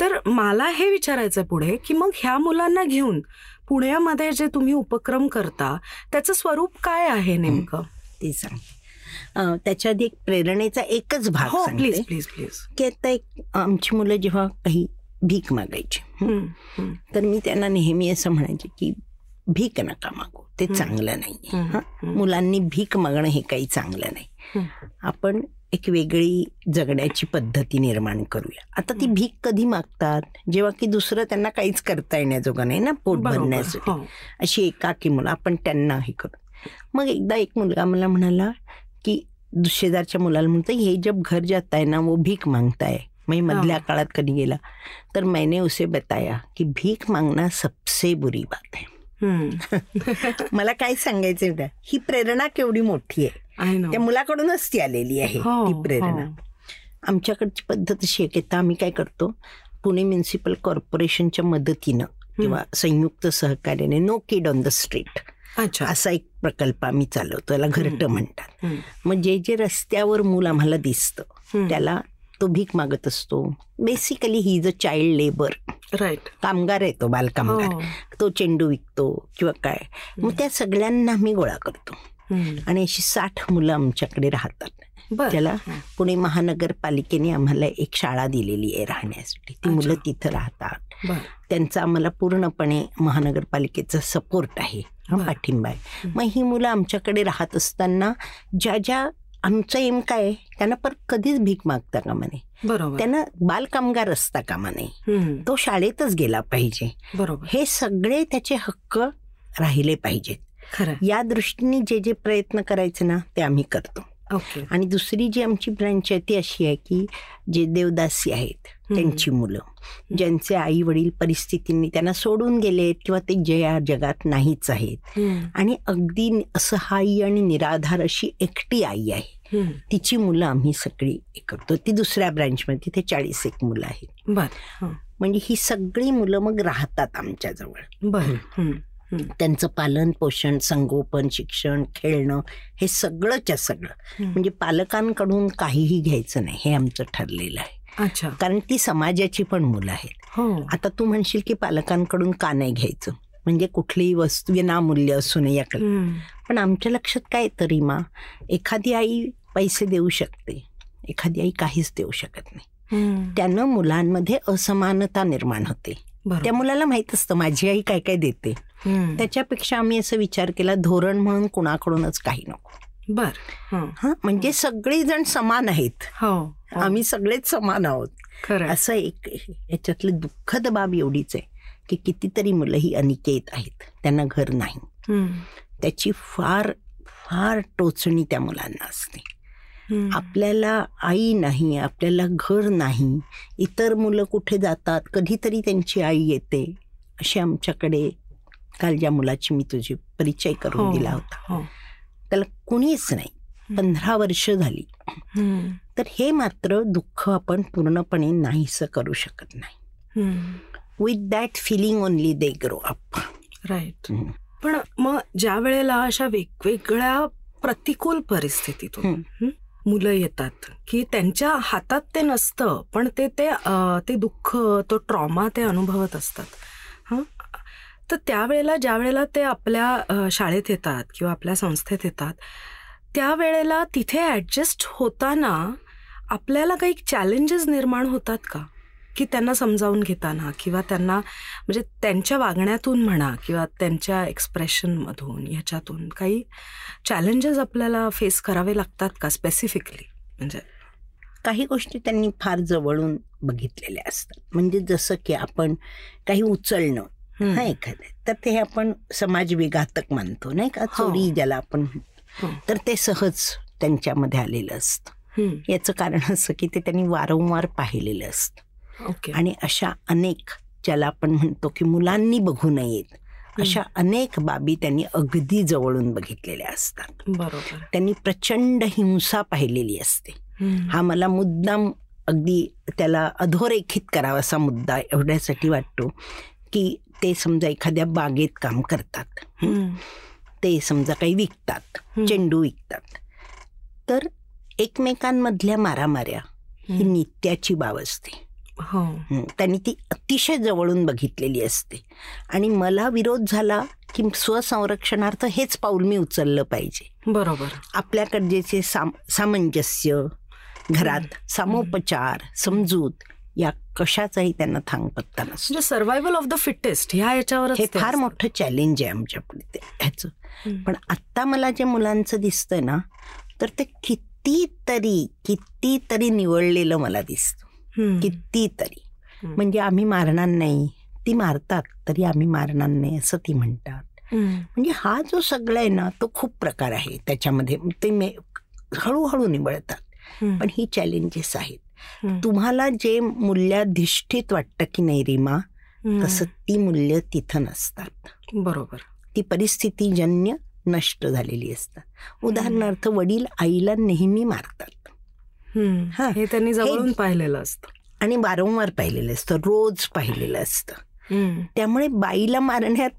तर मला हे विचारायचं पुढे की मग ह्या मुलांना घेऊन पुण्यामध्ये जे तुम्ही उपक्रम करता त्याचं स्वरूप काय आहे नेमकं? ते सांग. आधी एक प्रेरणेचा एकच भाग हो प्लीज प्लीज प्लीज की आता एक आमची मुलं जेव्हा काही भीक मागायची हं, तर मी त्यांना नेहमी असं म्हणायचे की भीक नका मागू. ते. चांगलं नाही. मुलांनी भीक मागणं हे काही चांगलं नाही. आपण एक वेगळी जगण्याची पद्धती निर्माण करूया. आता ती. भीक कधी मागतात? जेव्हा की दुसरं त्यांना काहीच करता येण्याजोगं नाही ना? पोट भरण्यासाठी. हो. अशी एकाकी मुलं आपण त्यांना हे करू. मग एकदा एक मुलगा मला म्हणाला की शेजारच्या मुलाला म्हणतो हे जब घर जाता है ना वो भीक मांगता है. मैं मधल्या हा. काळात कधी गेला. तर मैंने उसे बताया की भीक मांगना सबसे बुरी बात है. हम्म. मला काय सांगायचं होतं ही प्रेरणा केवढी मोठी आहे. त्या मुलाकडूनच ती आलेली आहे हो, ती प्रेरणा हो. आमच्याकडची पद्धत अशी आहे की आता आम्ही काय करतो पुणे म्युन्सिपल कॉर्पोरेशनच्या मदतीनं किंवा संयुक्त सहकार्याने no kid on the street अच्छा असा एक प्रकल्प आम्ही चालवतो याला घरटं म्हणतात. मग जे जे रस्त्यावर मूल आम्हाला दिसतं. त्याला तो भीक मागत असतो. Basically he is a child labour right कामगार आहे तो बालकामगार. हो. तो चेंडू विकतो किंवा काय. मग त्या सगळ्यांना आम्ही गोळा करतो. आणि अशी साठ मुलं आमच्याकडे राहतात. त्याला पुणे महानगरपालिकेने आम्हाला एक शाळा दिलेली आहे राहण्यासाठी. ती मुलं. तिथं राहतात. त्यांचा आम्हाला पूर्णपणे महानगरपालिकेचा सपोर्ट आहे. हा. पाठिंबा आहे. मग ही मुलं आमच्याकडे राहत असताना ज्या ज्या आमचं एम काय त्यांना पर कधीच भीक मागता कामा नये. बरोबर. त्यांना बालकामगार असता कामा नये. तो शाळेतच गेला पाहिजे. बरोबर. हे सगळे त्याचे हक्क राहिले पाहिजेत. खरं या दृष्टीने जे जे प्रयत्न करायचे ना ते आम्ही करतो. ओके. आणि दुसरी जी आमची ब्रांच आहे ती अशी आहे की जे देवदासी आहेत त्यांची मुलं ज्यांचे आई वडील परिस्थितींनी त्यांना सोडून गेलेत किंवा ते जे या जगात नाहीच आहेत. आणि अगदी असहाय्य आणि निराधार अशी एकटी आई आहे. तिची मुलं आम्ही सगळी करतो ती दुसऱ्या ब्रँचमध्ये तिथे चाळीस एक मुलं आहेत बर. म्हणजे ही सगळी मुलं मग राहतात आमच्याजवळ बर. त्यांचं पालन पोषण संगोपन शिक्षण खेळणं हे सगळंच्या सगळं. म्हणजे पालकांकडून काहीही घ्यायचं नाही हे आमचं ठरलेलं आहे अच्छा. कारण ती समाजाची पण मुलं आहेत. हो. आता तू म्हणशील की पालकांकडून का नाही घ्यायचं? म्हणजे कुठलीही वस्तू विनामूल्य असू नये याकडे. पण आमच्या लक्षात काय येतं रीमा एखादी आई पैसे देऊ शकते. एखादी आई काहीच देऊ शकत नाही. त्यानं मुलांमध्ये असमानता निर्माण होते. त्या मुलाला माहीत असतं माझी आई काय काय देते. त्याच्यापेक्षा आम्ही असं विचार केला धोरण म्हणून कुणाकडूनच काही नको. बर. हं. म्हणजे सगळे जण समान आहेत. हो. आम्ही सगळेच समान आहोत. खरं असं एक याच्यातली दुःखद बाब एवढीच आहे की कितीतरी मुलं ही अनिकेत आहेत. त्यांना घर नाही. त्याची फार फार टोचणी त्या मुलांना असते. आपल्याला आई नाही आपल्याला घर नाही इतर मुलं कुठे जातात कधीतरी त्यांची आई येते अशी आमच्याकडे काल ज्या मुलाची मी तुझी परिचय करून हो, दिला होता. हो. त्याला कुणीच नाही. पंधरा वर्ष झाली. तर हे मात्र दुःख आपण पूर्णपणे नाहीसं करू शकत नाही. With that feeling only they grow up right पण मग ज्या वेळेला अशा वेगवेगळ्या प्रतिकूल परिस्थितीतून मुलं येतात की त्यांच्या हातात ते नसतं पण ते ते ते दुःख तो ट्रॉमा ते अनुभवत असतात. हं? तर त्यावेळेला ज्या वेळेला ते आपल्या शाळेत येतात किंवा आपल्या संस्थेत येतात त्यावेळेला तिथे ॲडजस्ट होताना आपल्याला काही चॅलेंजेस निर्माण होतात का? की त्यांना समजावून घेताना किंवा त्यांना म्हणजे त्यांच्या वागण्यातून म्हणा किंवा त्यांच्या एक्सप्रेशनमधून ह्याच्यातून काही चॅलेंजेस आपल्याला फेस करावे लागतात का स्पेसिफिकली म्हणजे काही गोष्टी त्यांनी फार जवळून बघितलेल्या असतात. म्हणजे जसं की आपण काही उचलणं. हा एखादं. तर ते आपण समाज विघातक मानतो नाही का? चोरी ज्याला आपण हो. तर ते सहज त्यांच्यामध्ये आलेलं असतं. याचं कारण असं की ते त्यांनी वारंवार पाहिलेलं असतं. आणि अशा अनेक ज्याला आपण म्हणतो की मुलांनी बघू नयेत अशा अनेक बाबी त्यांनी अगदी जवळून बघितलेल्या असतात. बरोबर. त्यांनी प्रचंड हिंसा पाहिलेली असते. हा मला मुद्दाम अगदी त्याला अधोरेखित करावासा मुद्दा एवढ्यासाठी वाटतो की ते समजा एखाद्या बागेत काम करतात. ते समजा काही विकतात. चेंडू विकतात. तर एकमेकांमधल्या मारामाऱ्या ही. नित्याची बाब असते. हो. त्यांनी ती अतिशय जवळून बघितलेली असते. आणि मला विरोध झाला की स्वसंरक्षणार्थ हेच पाऊल मी उचललं पाहिजे. बरोबर. आपल्याकडे जे साम सामंजस्य घरात सामोपचार समजूत या कशाचाही त्यांना थांग पत्ता नसतो म्हणजे सर्व्हायव्हल ऑफ द फिटेस्ट ह्या याच्यावरच हे फार. मोठं चॅलेंज आहे आमच्यापुढे ते ह्याचं. पण आत्ता मला जे मुलांचं दिसतंय ना तर ते कितीतरी कितीतरी निवडलेलं मला दिसतं. कितीतरी. म्हणजे आम्ही मारणार नाही ती मारतात तरी आम्ही मारणार नाही असं ती म्हणतात. म्हणजे हा जो सगळा आहे ना तो खूप प्रकार आहे त्याच्यामध्ये ते हळूहळू निवळतात. पण ही चॅलेंजेस आहेत. तुम्हाला जे मूल्याधिष्ठित वाटतं की नाही रीमा. तसं ती मूल्य तिथं नसतात बरोबर ती परिस्थितीजन्य नष्ट झालेली असतात उदाहरणार्थ वडील आईला नेहमी मारतात. हा. हे त्यांनी जवळून पाहिलेलं असतं आणि वारंवार पाहिलेलं असतं रोज पाहिलेलं असतं. त्यामुळे बाईला मारण्यात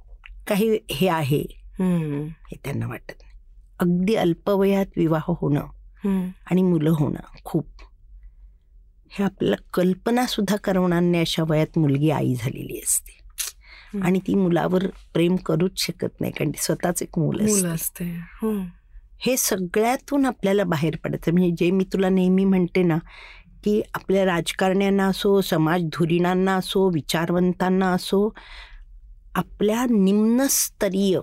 काही हे आहे. हे त्यांना वाटत नाही अगदी अल्पवयात विवाह होणं. आणि मुलं होणं खूप हे आपल्याला कल्पना सुद्धा करवणार नाही अशा वयात मुलगी आई झालेली असते. आणि ती मुलावर प्रेम करूच शकत नाही कारण ती स्वतःच एक मूल असते. हो. हे सगळ्यातून आपल्याला बाहेर पडायचं म्हणजे जे मी तुला नेहमी म्हणते ना की आपल्या राजकारण्यांना असो समाज धुरीणांना असो विचारवंतांना असो आपल्या निम्नस्तरीय.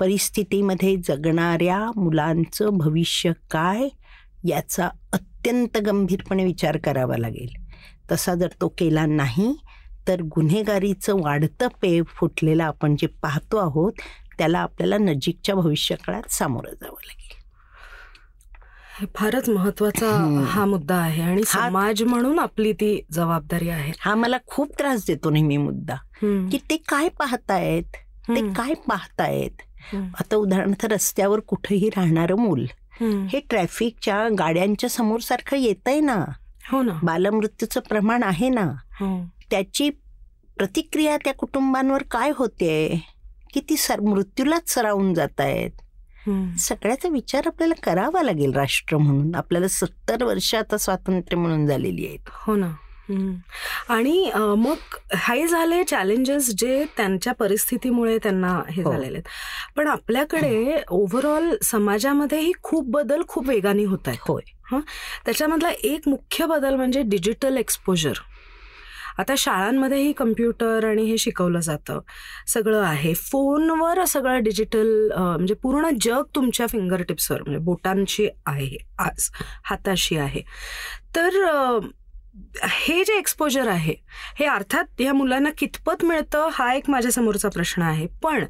परिस्थितीमध्ये जगणाऱ्या मुलांचं भविष्य काय याचा अत्यंत गंभीरपणे विचार करावा लागेल तसा जर तो केला नाही तर गुन्हेगारीचं वाढतं पे फुटलेलं आपण जे पाहतो आहोत त्याला आपल्याला नजीकच्या भविष्यकाळात सामोरं जावं लागेल फारच महत्त्वाचा. हा मुद्दा आहे आणि समाज म्हणून आपली ती जबाबदारी आहे हा मला खूप त्रास देतो नेहमी मुद्दा. की ते काय पाहतायत ते. काय पाहतायत. आता उदाहरणार्थ रस्त्यावर कुठेही राहणारं मूल. हे ट्रॅफिकच्या गाड्यांच्या समोर सारखं येतंय ना. हो ना. बालमृत्यूचं प्रमाण आहे ना. हो. त्याची प्रतिक्रिया त्या कुटुंबांवर काय होते? की ती सर मृत्यूलाच सरावून जात आहेत. सगळ्याचा विचार आपल्याला करावा लागेल राष्ट्र म्हणून. आपल्याला सत्तर वर्ष आता स्वातंत्र्य म्हणून झालेली आहेत. हो ना. आणि मग हे झाले चॅलेंजेस जे त्यांच्या परिस्थितीमुळे त्यांना हे हो. झालेले आहेत. पण आपल्याकडे ओव्हरऑल समाजामध्येही खूप बदल खूप वेगाने होत आहेत. होय. त्याच्यामधला एक मुख्य बदल म्हणजे डिजिटल एक्सपोजर आता शाळांमध्येही कम्प्युटर आणि हे शिकवलं जातं. सगळं आहे. फोनवर सगळं डिजिटल म्हणजे पूर्ण जग तुमच्या फिंगर टिप्सवर म्हणजे बोटांशी आहे आज हाताशी आहे. तर हे जे एक्सपोजर आहे हे अर्थात या मुलांना कितपत मिळतं हा एक माझ्यासमोरचा प्रश्न आहे. पण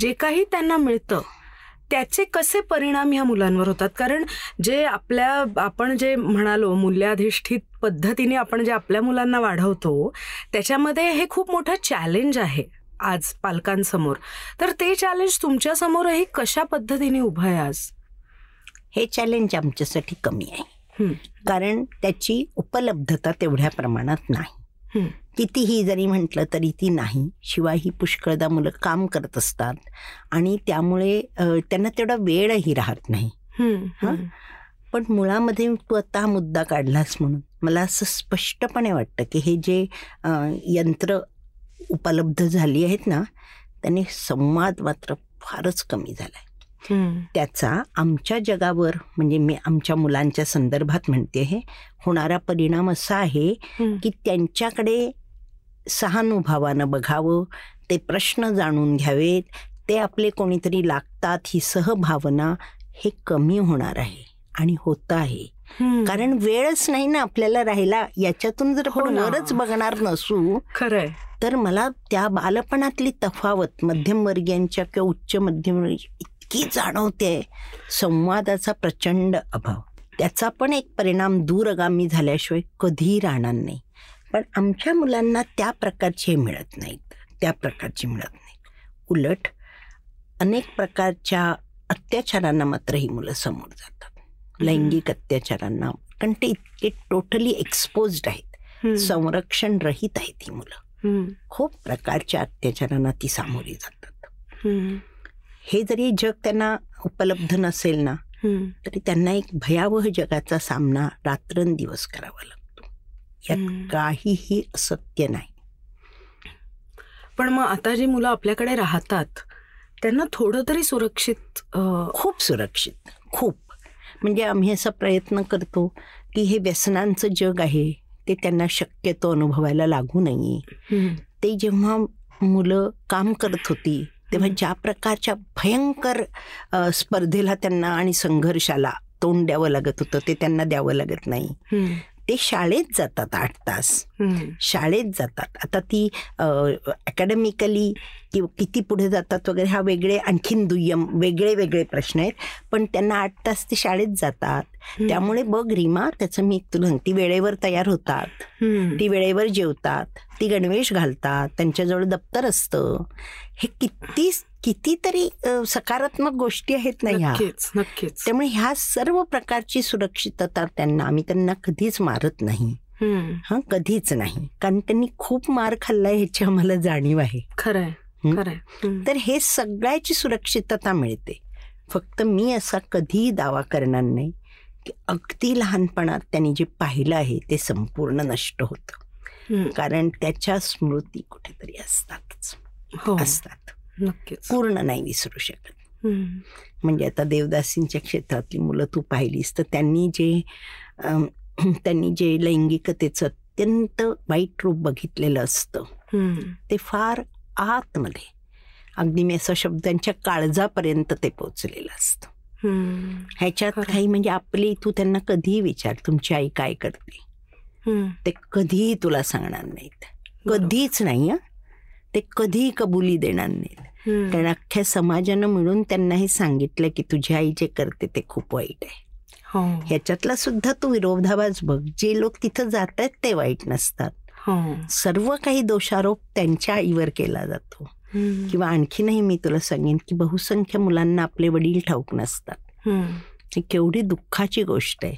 जे काही त्यांना मिळतं त्याचे कसे परिणाम ह्या मुलांवर होतात? कारण जे आपल्या आपण जे म्हणालो मूल्याधिष्ठित पद्धतीने आपण जे आपल्या मुलांना वाढवतो त्याच्यामध्ये हे खूप मोठं चॅलेंज आहे आज पालकांसमोर. तर ते चॅलेंज तुमच्यासमोरही कशा पद्धतीने उभं आहे आज? हे चॅलेंज आमच्यासाठी कमी आहे. कारण त्याची उपलब्धता तेवढ्या प्रमाणात नाही. कितीही जरी म्हटलं तरी ती नाही. शिवाय ही पुष्कळदा मुलं काम करत असतात आणि त्यामुळे त्यांना तेवढा वेळही राहत नाही. पण मुळामध्ये तू आता हा मुद्दा काढलास म्हणून मला असं स्पष्टपणे वाटतं की हे जे यंत्र उपलब्ध झाली आहेत ना त्याने संवाद मात्र फारच कमी झाला आहे त्याचा आमच्या जगावर म्हणजे मी आमच्या मुलांच्या संदर्भात म्हणते हे होणारा परिणाम असा आहे की त्यांच्याकडे सहानुभावानं बघावं ते प्रश्न जाणून घ्यावेत ते आपले कोणीतरी लागतात ही सहभावना हे कमी होणार आहे आणि होत आहे. कारण वेळच नाही ना आपल्याला राहिला याच्यातून जर हो. वरच बघणार नसू खरंय तर मला त्या बालपणातली तफावत मध्यमवर्गीयांच्या किंवा उच्च मध्यमवर्गीय इतकी जाणवते. संवादाचा प्रचंड अभाव. त्याचा पण एक परिणाम दूरगामी झाल्याशिवाय कधीही राहणार नाही. पण आमच्या मुलांना त्या प्रकारचे मिळत नाहीत. त्या प्रकारची मिळत नाहीत. उलट अनेक प्रकारच्या अत्याचारांना मात्र ही मुलं समोर जातात. लैंगिक अत्याचारांना. कारण ते इतके टोटली एक्सपोज्ड आहेत. संरक्षण रहित आहेत ही मुलं. खूप प्रकारच्या अत्याचारांना ती सामोरी जातात. हं, जरी जग त्यांना उपलब्ध नसेल ना. तरी त्यांना एक भयावह जगाचा सामना रात्रंदिवस करावा लागतो. यात. काहीही असत्य नाही. पण मग आता जी मुलं आपल्याकडे राहतात त्यांना थोडं तरी सुरक्षित खूप सुरक्षित खूप. म्हणजे आम्ही असा प्रयत्न करतो की हे व्यसनांचं जग आहे ते त्यांना शक्यतो अनुभवायला लागू नये. ते जेव्हा मुलं काम करत होती तेव्हा ज्या प्रकारच्या भयंकर स्पर्धेला त्यांना आणि संघर्षाला तोंड द्यावं लागत होतं ते त्यांना द्यावं लागत नाही. ते शाळेत जातात आठ तास. शाळेत जातात. आता ती अकॅडमिकली किंवा किती पुढे जातात वगैरे हा वेगळे आणखीन दुय्यम वेगळे वेगळे प्रश्न आहेत. पण त्यांना आठ तास ते शाळेत जातात. त्यामुळे बघ रीमा त्याचं मी तुला सांगते, ती वेळेवर तयार होतात. ती वेळेवर जेवतात. ती गणवेश घालतात त्यांच्याजवळ दप्तर असतं. हे किती कितीतरी सकारात्मक गोष्टी आहेत ना ह्या. नक्कीच त्यामुळे ह्या सर्व प्रकारची सुरक्षितता त्यांना आम्ही त्यांना कधीच मारत नाही. हं, कधीच नाही. कारण त्यांनी खूप मार खाल्लाय ह्याची आम्हाला जाणीव आहे. खरंय. खरंय. तर हे सगळ्याची सुरक्षितता मिळते. फक्त मी असा कधीही दावा करणार नाही की अगदी लहानपणात त्यांनी जे पाहिलं आहे ते संपूर्ण नष्ट होतं. कारण त्याच्या स्मृती कुठेतरी असतातच. हो. असतात. नक्कीच. पूर्ण नाही विसरू शकत. म्हणजे आता देवदासींच्या क्षेत्रातली मुलं तू पाहिलीस तर त्यांनी जे त्यांनी जे लैंगिकतेचं अत्यंत वाईट रूप बघितलेलं असतं ते फार आतमध्ये अगदी मी असा शब्द त्यांच्या काळजापर्यंत ते पोचलेलं असतं. ह्याच्यात. काही म्हणजे आपली तू त्यांना कधीही विचार तुमची आई काय करते. ते कधीही तुला सांगणार नाहीत. कधीच नाही. ते कधीही कबुली देणार नाहीत. कारण अख्ख्या समाजानं मिळून त्यांना हे सांगितलं की तुझी आई जे करते ते खूप वाईट आहे. हो. ह्याच्यातला सुद्धा तू विरोधाभास बघ. जे लोक तिथं जात आहेत ते वाईट नसतात. हो. सर्व काही दोषारोप त्यांच्या आईवर केला जातो. किंवा आणखीनही मी तुला सांगेन की बहुसंख्य मुलांना आपले वडील ठाऊक नसतात. हं. केवढी दुःखाची गोष्ट आहे.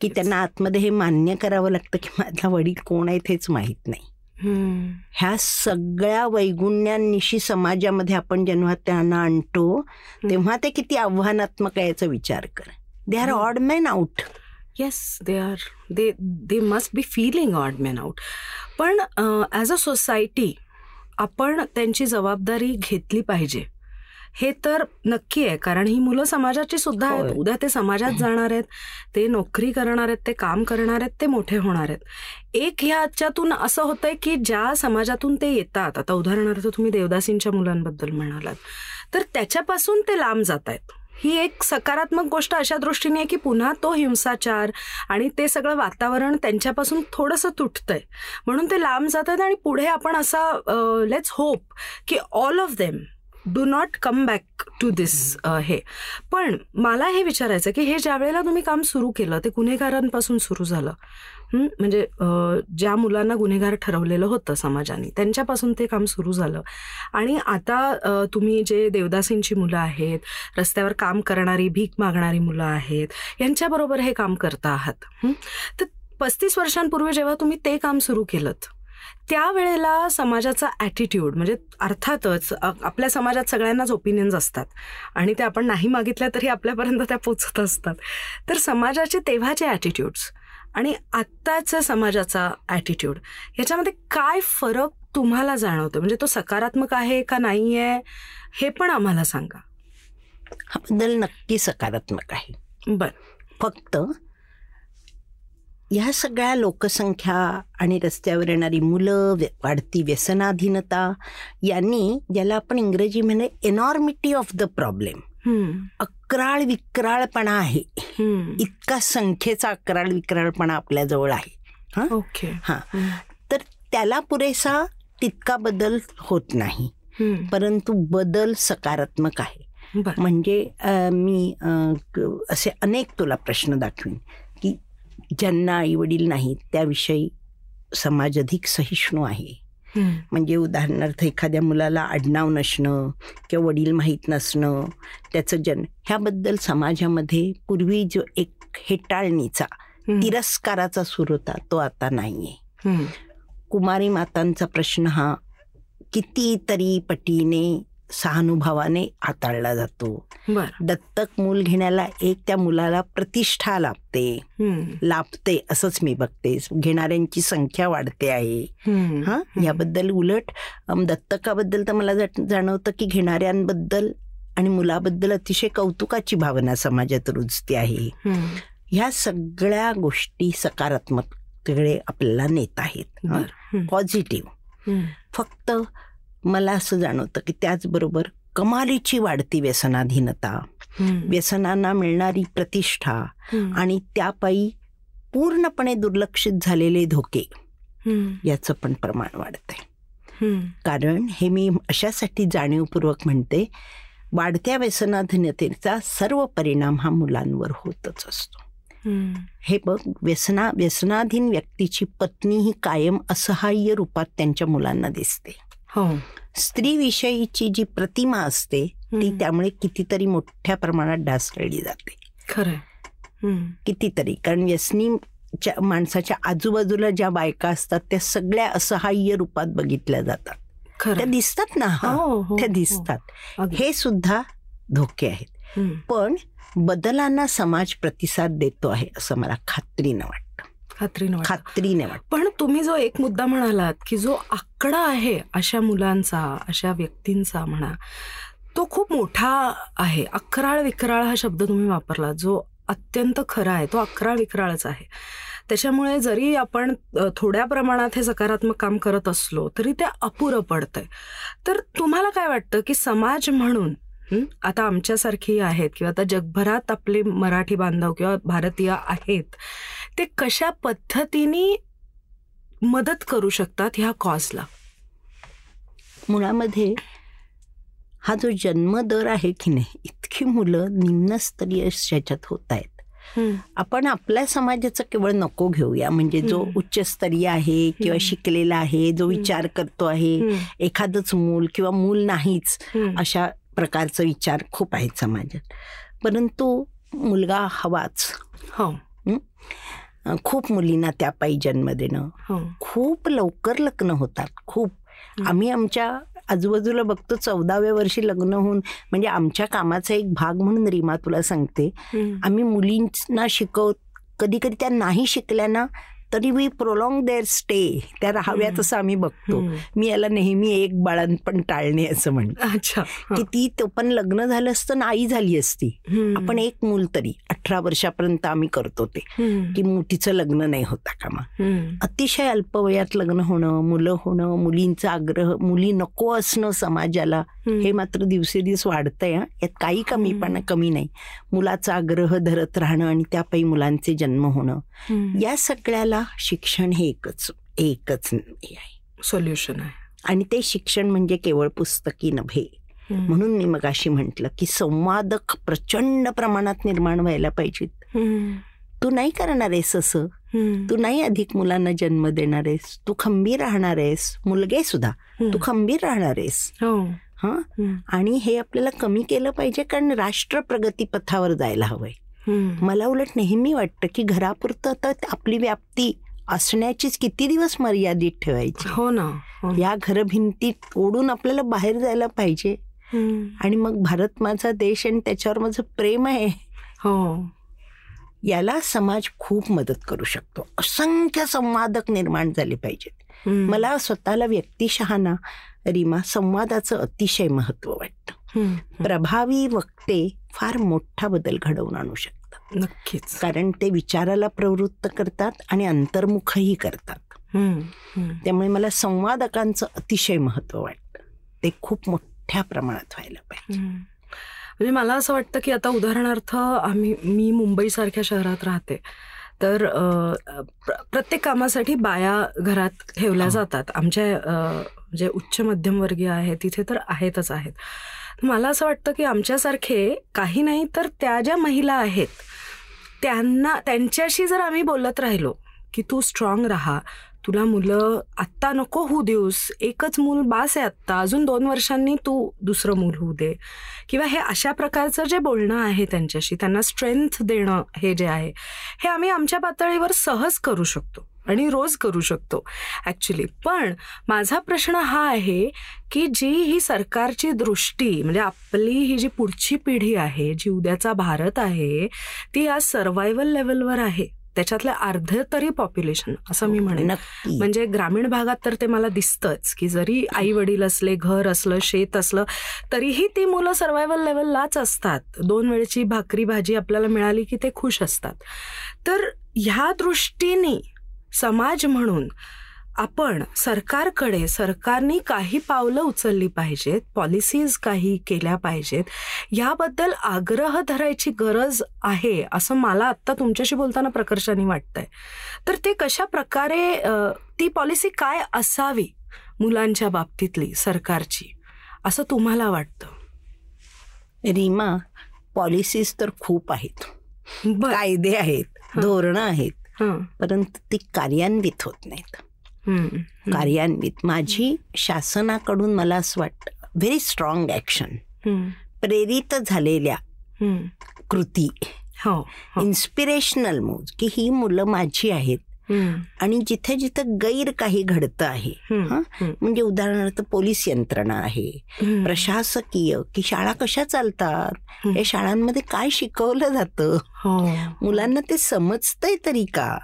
की. त्यांना आतमध्ये हे मान्य करावं लागतं की माझा वडील कोण आहे हेच माहीत नाही. हं, ह्या सगळ्या वैगुण्यानिशी समाजामध्ये आपण जेव्हा त्यांना आणतो तेव्हा ते किती आव्हानात्मक आहे याचा विचार कर. They are odd man out yes they are they they must be feeling odd man out पण ॲज अ सोसायटी आपण त्यांची जबाबदारी घेतली पाहिजे. हे तर नक्की आहे कारण ही मुलं समाजाची सुद्धा आहेत. उद्या ते समाजात जाणार आहेत ते नोकरी करणार आहेत ते काम करणार आहेत ते मोठे होणार आहेत. एक ह्याच्यातून असं होतंय की ज्या समाजातून ते येतात आता उदाहरणार्थ तुम्ही देवदासींच्या मुलांबद्दल म्हणालात तर त्याच्यापासून ते लांब जात आहेत. ही एक सकारात्मक गोष्ट अशा दृष्टीने आहे की पुन्हा तो हिंसाचार आणि ते सगळं वातावरण त्यांच्यापासून थोडंसं तुटतंय. म्हणून ते लांब जात आहेत आणि पुढे आपण असा लेट्स होप की all of them do not come back to this हे. पण मला हे विचारायचं की हे ज्या वेळेला तुम्ही काम सुरू केलं ते गुन्हेगारांपासून सुरू झालं. म्हणजे ज्या मुलांना गुन्हेगार ठरवलेलं होतं समाजाने त्यांच्यापासून ते काम सुरू झालं. आणि आता तुम्ही जे देवदासींची मुलं आहेत रस्त्यावर काम करणारी भीक मागणारी मुलं आहेत यांच्याबरोबर हे काम करता आहात. तर पस्तीस वर्षांपूर्वी जेव्हा तुम्ही ते काम सुरू केलं त्यावेळेला समाजाचा ॲटिट्यूड म्हणजे अर्थातच आपल्या समाजात सगळ्यांनाच ओपिनियन्स असतात. आणि ते आपण नाही मागितल्या तरी आपल्यापर्यंत त्या पोचत असतात. तर समाजाचे तेव्हाचे ॲटिट्यूड्स आणि आत्ताचा समाजाचा ॲटिट्यूड ह्याच्यामध्ये काय फरक तुम्हाला जाणवतो म्हणजे तो सकारात्मक आहे का नाही आहे हे पण आम्हाला सांगा. हा बदल नक्की सकारात्मक आहे. बर. फक्त ह्या सगळ्या लोकसंख्या आणि रस्त्यावर येणारी मुलं वाढती व्यसनाधीनता यांनी ज्याला आपण इंग्रजी म्हणे एनॉर्मिटी ऑफ द प्रॉब्लेम अकराळ विक्राळपणा आहे. इतका संख्येचा अकराळ विक्राळपणा आपल्या जवळ आहे. ओके. हा. तर त्याला पुरेसा तितका बदल होत नाही. परंतु बदल सकारात्मक आहे. म्हणजे मी असे अनेक तुला प्रश्न दाखवीन. ज्यांना आई वडील नाहीत त्याविषयी समाज अधिक सहिष्णू आहे. म्हणजे उदाहरणार्थ एखाद्या मुलाला आडनाव नसणं किंवा वडील माहीत नसणं त्याचं जन्म ह्याबद्दल समाजामध्ये पूर्वी जो एक हेटाळणीचा तिरस्काराचा सूर होता तो आता नाहीये. कुमारी मातांचा प्रश्न हा कितीतरी पटीने सहानुभवाने हाताळला जातो. दत्तक मूल घेण्याला एक त्या मुलाला प्रतिष्ठा लाभते. लाभते असंच मी बघते. घेणाऱ्यांची संख्या वाढते आहे. हा याबद्दल उलट दत्तकाबद्दल तर मला जाणवतं की घेणाऱ्यांबद्दल आणि मुलाबद्दल अतिशय कौतुकाची भावना समाजात रुजते आहे. ह्या सगळ्या गोष्टी सकारात्मककडे आपल्याला नेत आहेत. पॉझिटिव्ह. फक्त मला असं जाणवतं की त्याचबरोबर कमालीची वाढती व्यसनाधीनता व्यसनांना मिळणारी प्रतिष्ठा आणि त्यापायी पूर्णपणे दुर्लक्षित झालेले धोके याचं पण प्रमाण वाढतंय. कारण हे मी अशासाठी जाणीवपूर्वक म्हणते वाढत्या व्यसनाधीनतेचा सर्व परिणाम हा मुलांवर होतच असतो. हे बघ व्यसना व्यसनाधीन व्यक्तीची पत्नी ही कायम असहाय्य रूपात त्यांच्या मुलांना दिसते. स्त्रीविषयीची जी प्रतिमा असते ती त्यामुळे कितीतरी मोठ्या प्रमाणात ढासळली जाते. खरं कितीतरी. कारण व्यसनी माणसाच्या आजूबाजूला ज्या बायका असतात त्या सगळ्या असहाय्य रूपात बघितल्या जातात. त्या दिसतात ना हो, हो, त्या दिसतात. हे सुद्धा धोके आहेत. पण बदलांना समाज प्रतिसाद देतो आहे असं मला खात्रीनं वाटतं. खात्रीने खात्रीने पण तुम्ही जो एक मुद्दा म्हणालात की जो आकडा आहे अशा मुलांचा अशा व्यक्तींचा म्हणा तो खूप मोठा आहे. अकराळ विक्राळ हा शब्द तुम्ही वापरला जो अत्यंत खरा आहे. तो अकराळ विक्राळच आहे. त्याच्यामुळे जरी आपण थोड्या प्रमाणात हे सकारात्मक काम करत असलो तरी ते अपुरं पडतंय. तर तुम्हाला काय वाटतं की समाज म्हणून आता आमच्यासारखी आहेत किंवा आता जगभरात आपले मराठी बांधव किंवा भारतीय आहेत ते कशा पद्धतीने मदत करू शकतात ह्या कॉजला मुळामध्ये हा जो जन्मदर आहे की नाही इतकी मुलं निम्नस्तरीय ह्याच्यात होत आहेत. आपण आपल्या समाजाचं केवळ नको घेऊया. म्हणजे जो उच्चस्तरीय आहे किंवा शिकलेला आहे जो विचार करतो आहे एखादंच मूल किंवा मूल नाहीच अशा प्रकारचा विचार खूप आहेत समाजात. परंतु मुलगा हवाच. हो? खूप मुलींना त्यापायी जन्म देणं हो. खूप लवकर लग्न होतात खूप. आम्ही आमच्या आजूबाजूला बघतो चौदाव्या वर्षी लग्न होऊन म्हणजे आमच्या कामाचा एक भाग म्हणून रीमा तुला सांगते. आम्ही मुलींना शिकव कधी कधी त्या नाही शिकल्या ना तरी वी प्रोलॉंग देअर स्टे त्या राहाव्यात असं आम्ही बघतो. मी याला नेहमी एक बाळणपण टाळणे असं म्हणतो. अच्छा. की ती तो पण लग्न झालं असतं नाही झाली असती. आपण एक मूल तरी अठरा वर्षापर्यंत आम्ही करतो ते. की तिचं लग्न नाही होता कामा. अतिशय अल्पवयात लग्न होणं मुलं होणं मुलींचा आग्रह मुली नको असणं समाजाला हे मात्र दिवसेदिवस वाढतंय. यात काही कमी पण कमी नाही. मुलाचा आग्रह धरत राहणं आणि त्यापायी मुलांचे जन्म होणं. या सगळ्याला शिक्षण हे एकच एकच हे आहे. सोल्युशन आहे. आणि ते शिक्षण म्हणजे केवळ पुस्तकी नव्हे. म्हणून मी मग अशी म्हटलं की संवादक प्रचंड प्रमाणात निर्माण व्हायला पाहिजेत. तू नाही करणार आहेस असं. तू नाही अधिक मुलांना जन्म देणार आहेस. तू खंबीर राहणार आहेस. मुलगे सुद्धा. तू खंबीर राहणार आहेस. हो. हा? आणि हे आपल्याला कमी केलं पाहिजे कारण राष्ट्र प्रगती पथावर जायला हवंय. मला उलट नेहमी वाटतं की घरापुरतं तर आपली व्याप्ती असण्याचीच किती दिवस मर्यादित ठेवायची? हो ना हो. या घरभिंतीत ओढून आपल्याला बाहेर जायला पाहिजे. आणि मग भारत माझा देश आणि त्याच्यावर माझं प्रेम आहे. हो. याला समाज खूप मदत करू शकतो. असंख्य संवादक निर्माण झाले पाहिजेत. मला स्वतःला व्यक्तिशः ना रीमा संवादाचं अतिशय महत्त्व वाटतं. प्रभावी वक्ते फार मोठा बदल घडवून आणू शकतात. नक्कीच. कारण ते विचाराला प्रवृत्त करतात आणि अंतर्मुखही करतात. त्यामुळे मला संवादकांचं अतिशय महत्त्व वाटतं. ते खूप मोठ्या प्रमाणात व्हायला पाहिजे. म्हणजे मला असं वाटतं की आता उदाहरणार्थ आम्ही मी मुंबईसारख्या शहरात राहते. तर प्रत्येक कामासाठी बाया घरात ठेवल्या जातात. आमच्या जे उच्च मध्यमवर्गीय आहे तिथे तर आहेतच आहेत. मला असं वाटतं की आमच्यासारखे काही नाही तर त्या ज्या महिला आहेत त्यांना त्यांच्याशी जर आम्ही बोलत राहिलो की तू स्ट्रॉंग राहा तुला मुलं आत्ता नको होऊ देऊस एकच मूल बास आहे आत्ता अजून दोन वर्षांनी तू दुसरं मूल होऊ दे. किंवा हे अशा प्रकारचं जे बोलणं आहे त्यांच्याशी त्यांना स्ट्रेंथ देणं हे जे आहे हे आम्ही आमच्या पातळीवर सहज करू शकतो. आणि रोज करू शकतो. ॲक्च्युली पण माझा प्रश्न हा आहे की जी ही सरकारची दृष्टी म्हणजे आपली ही जी पुढची पिढी आहे जी उद्याचा भारत आहे ती आज सर्वायवल लेवलवर आहे. त्याच्यातलं अर्ध तरी पॉप्युलेशन असं मी म्हणेन. म्हणजे ग्रामीण भागात तर ते मला दिसतंच की जरी आई वडील असले घर असलं शेत असलं तरीही ती मुलं सर्वायवल लेवललाच असतात. दोन वेळेची भाकरी भाजी आपल्याला मिळाली की ते खुश असतात. तर ह्या दृष्टीने समाज म्हणून आपण सरकारकडे सरकारने काही पावलं उचलली पाहिजेत पॉलिसीज काही केल्या पाहिजेत याबद्दल आग्रह धरायची गरज आहे असं मला आत्ता तुमच्याशी बोलताना प्रकर्षाने वाटतंय. तर ते कशा प्रकारे ती पॉलिसी काय असावी मुलांच्या बाबतीतली सरकारची असं तुम्हाला वाटतं? रीमा पॉलिसीज तर खूप आहेत. कायदे आहेत धोरणं आहेत. परंतु ती कार्यान्वित होत नाहीत. कार्यान्वित. माझी शासनाकडून मला असं वाटतं व्हेरी स्ट्रॉंग ऍक्शन प्रेरित झालेल्या कृती. इन्स्पिरेशनल मूज की ही मुलं माझी आहेत. आणि जिथे जिथे गैर काही घडतं आहे म्हणजे उदाहरणार्थ पोलीस यंत्रणा आहे प्रशासकीय की शाळा कशा चालतात? या शाळांमध्ये काय शिकवलं जातं? हो. मुलांना ते समजतंय तरी का?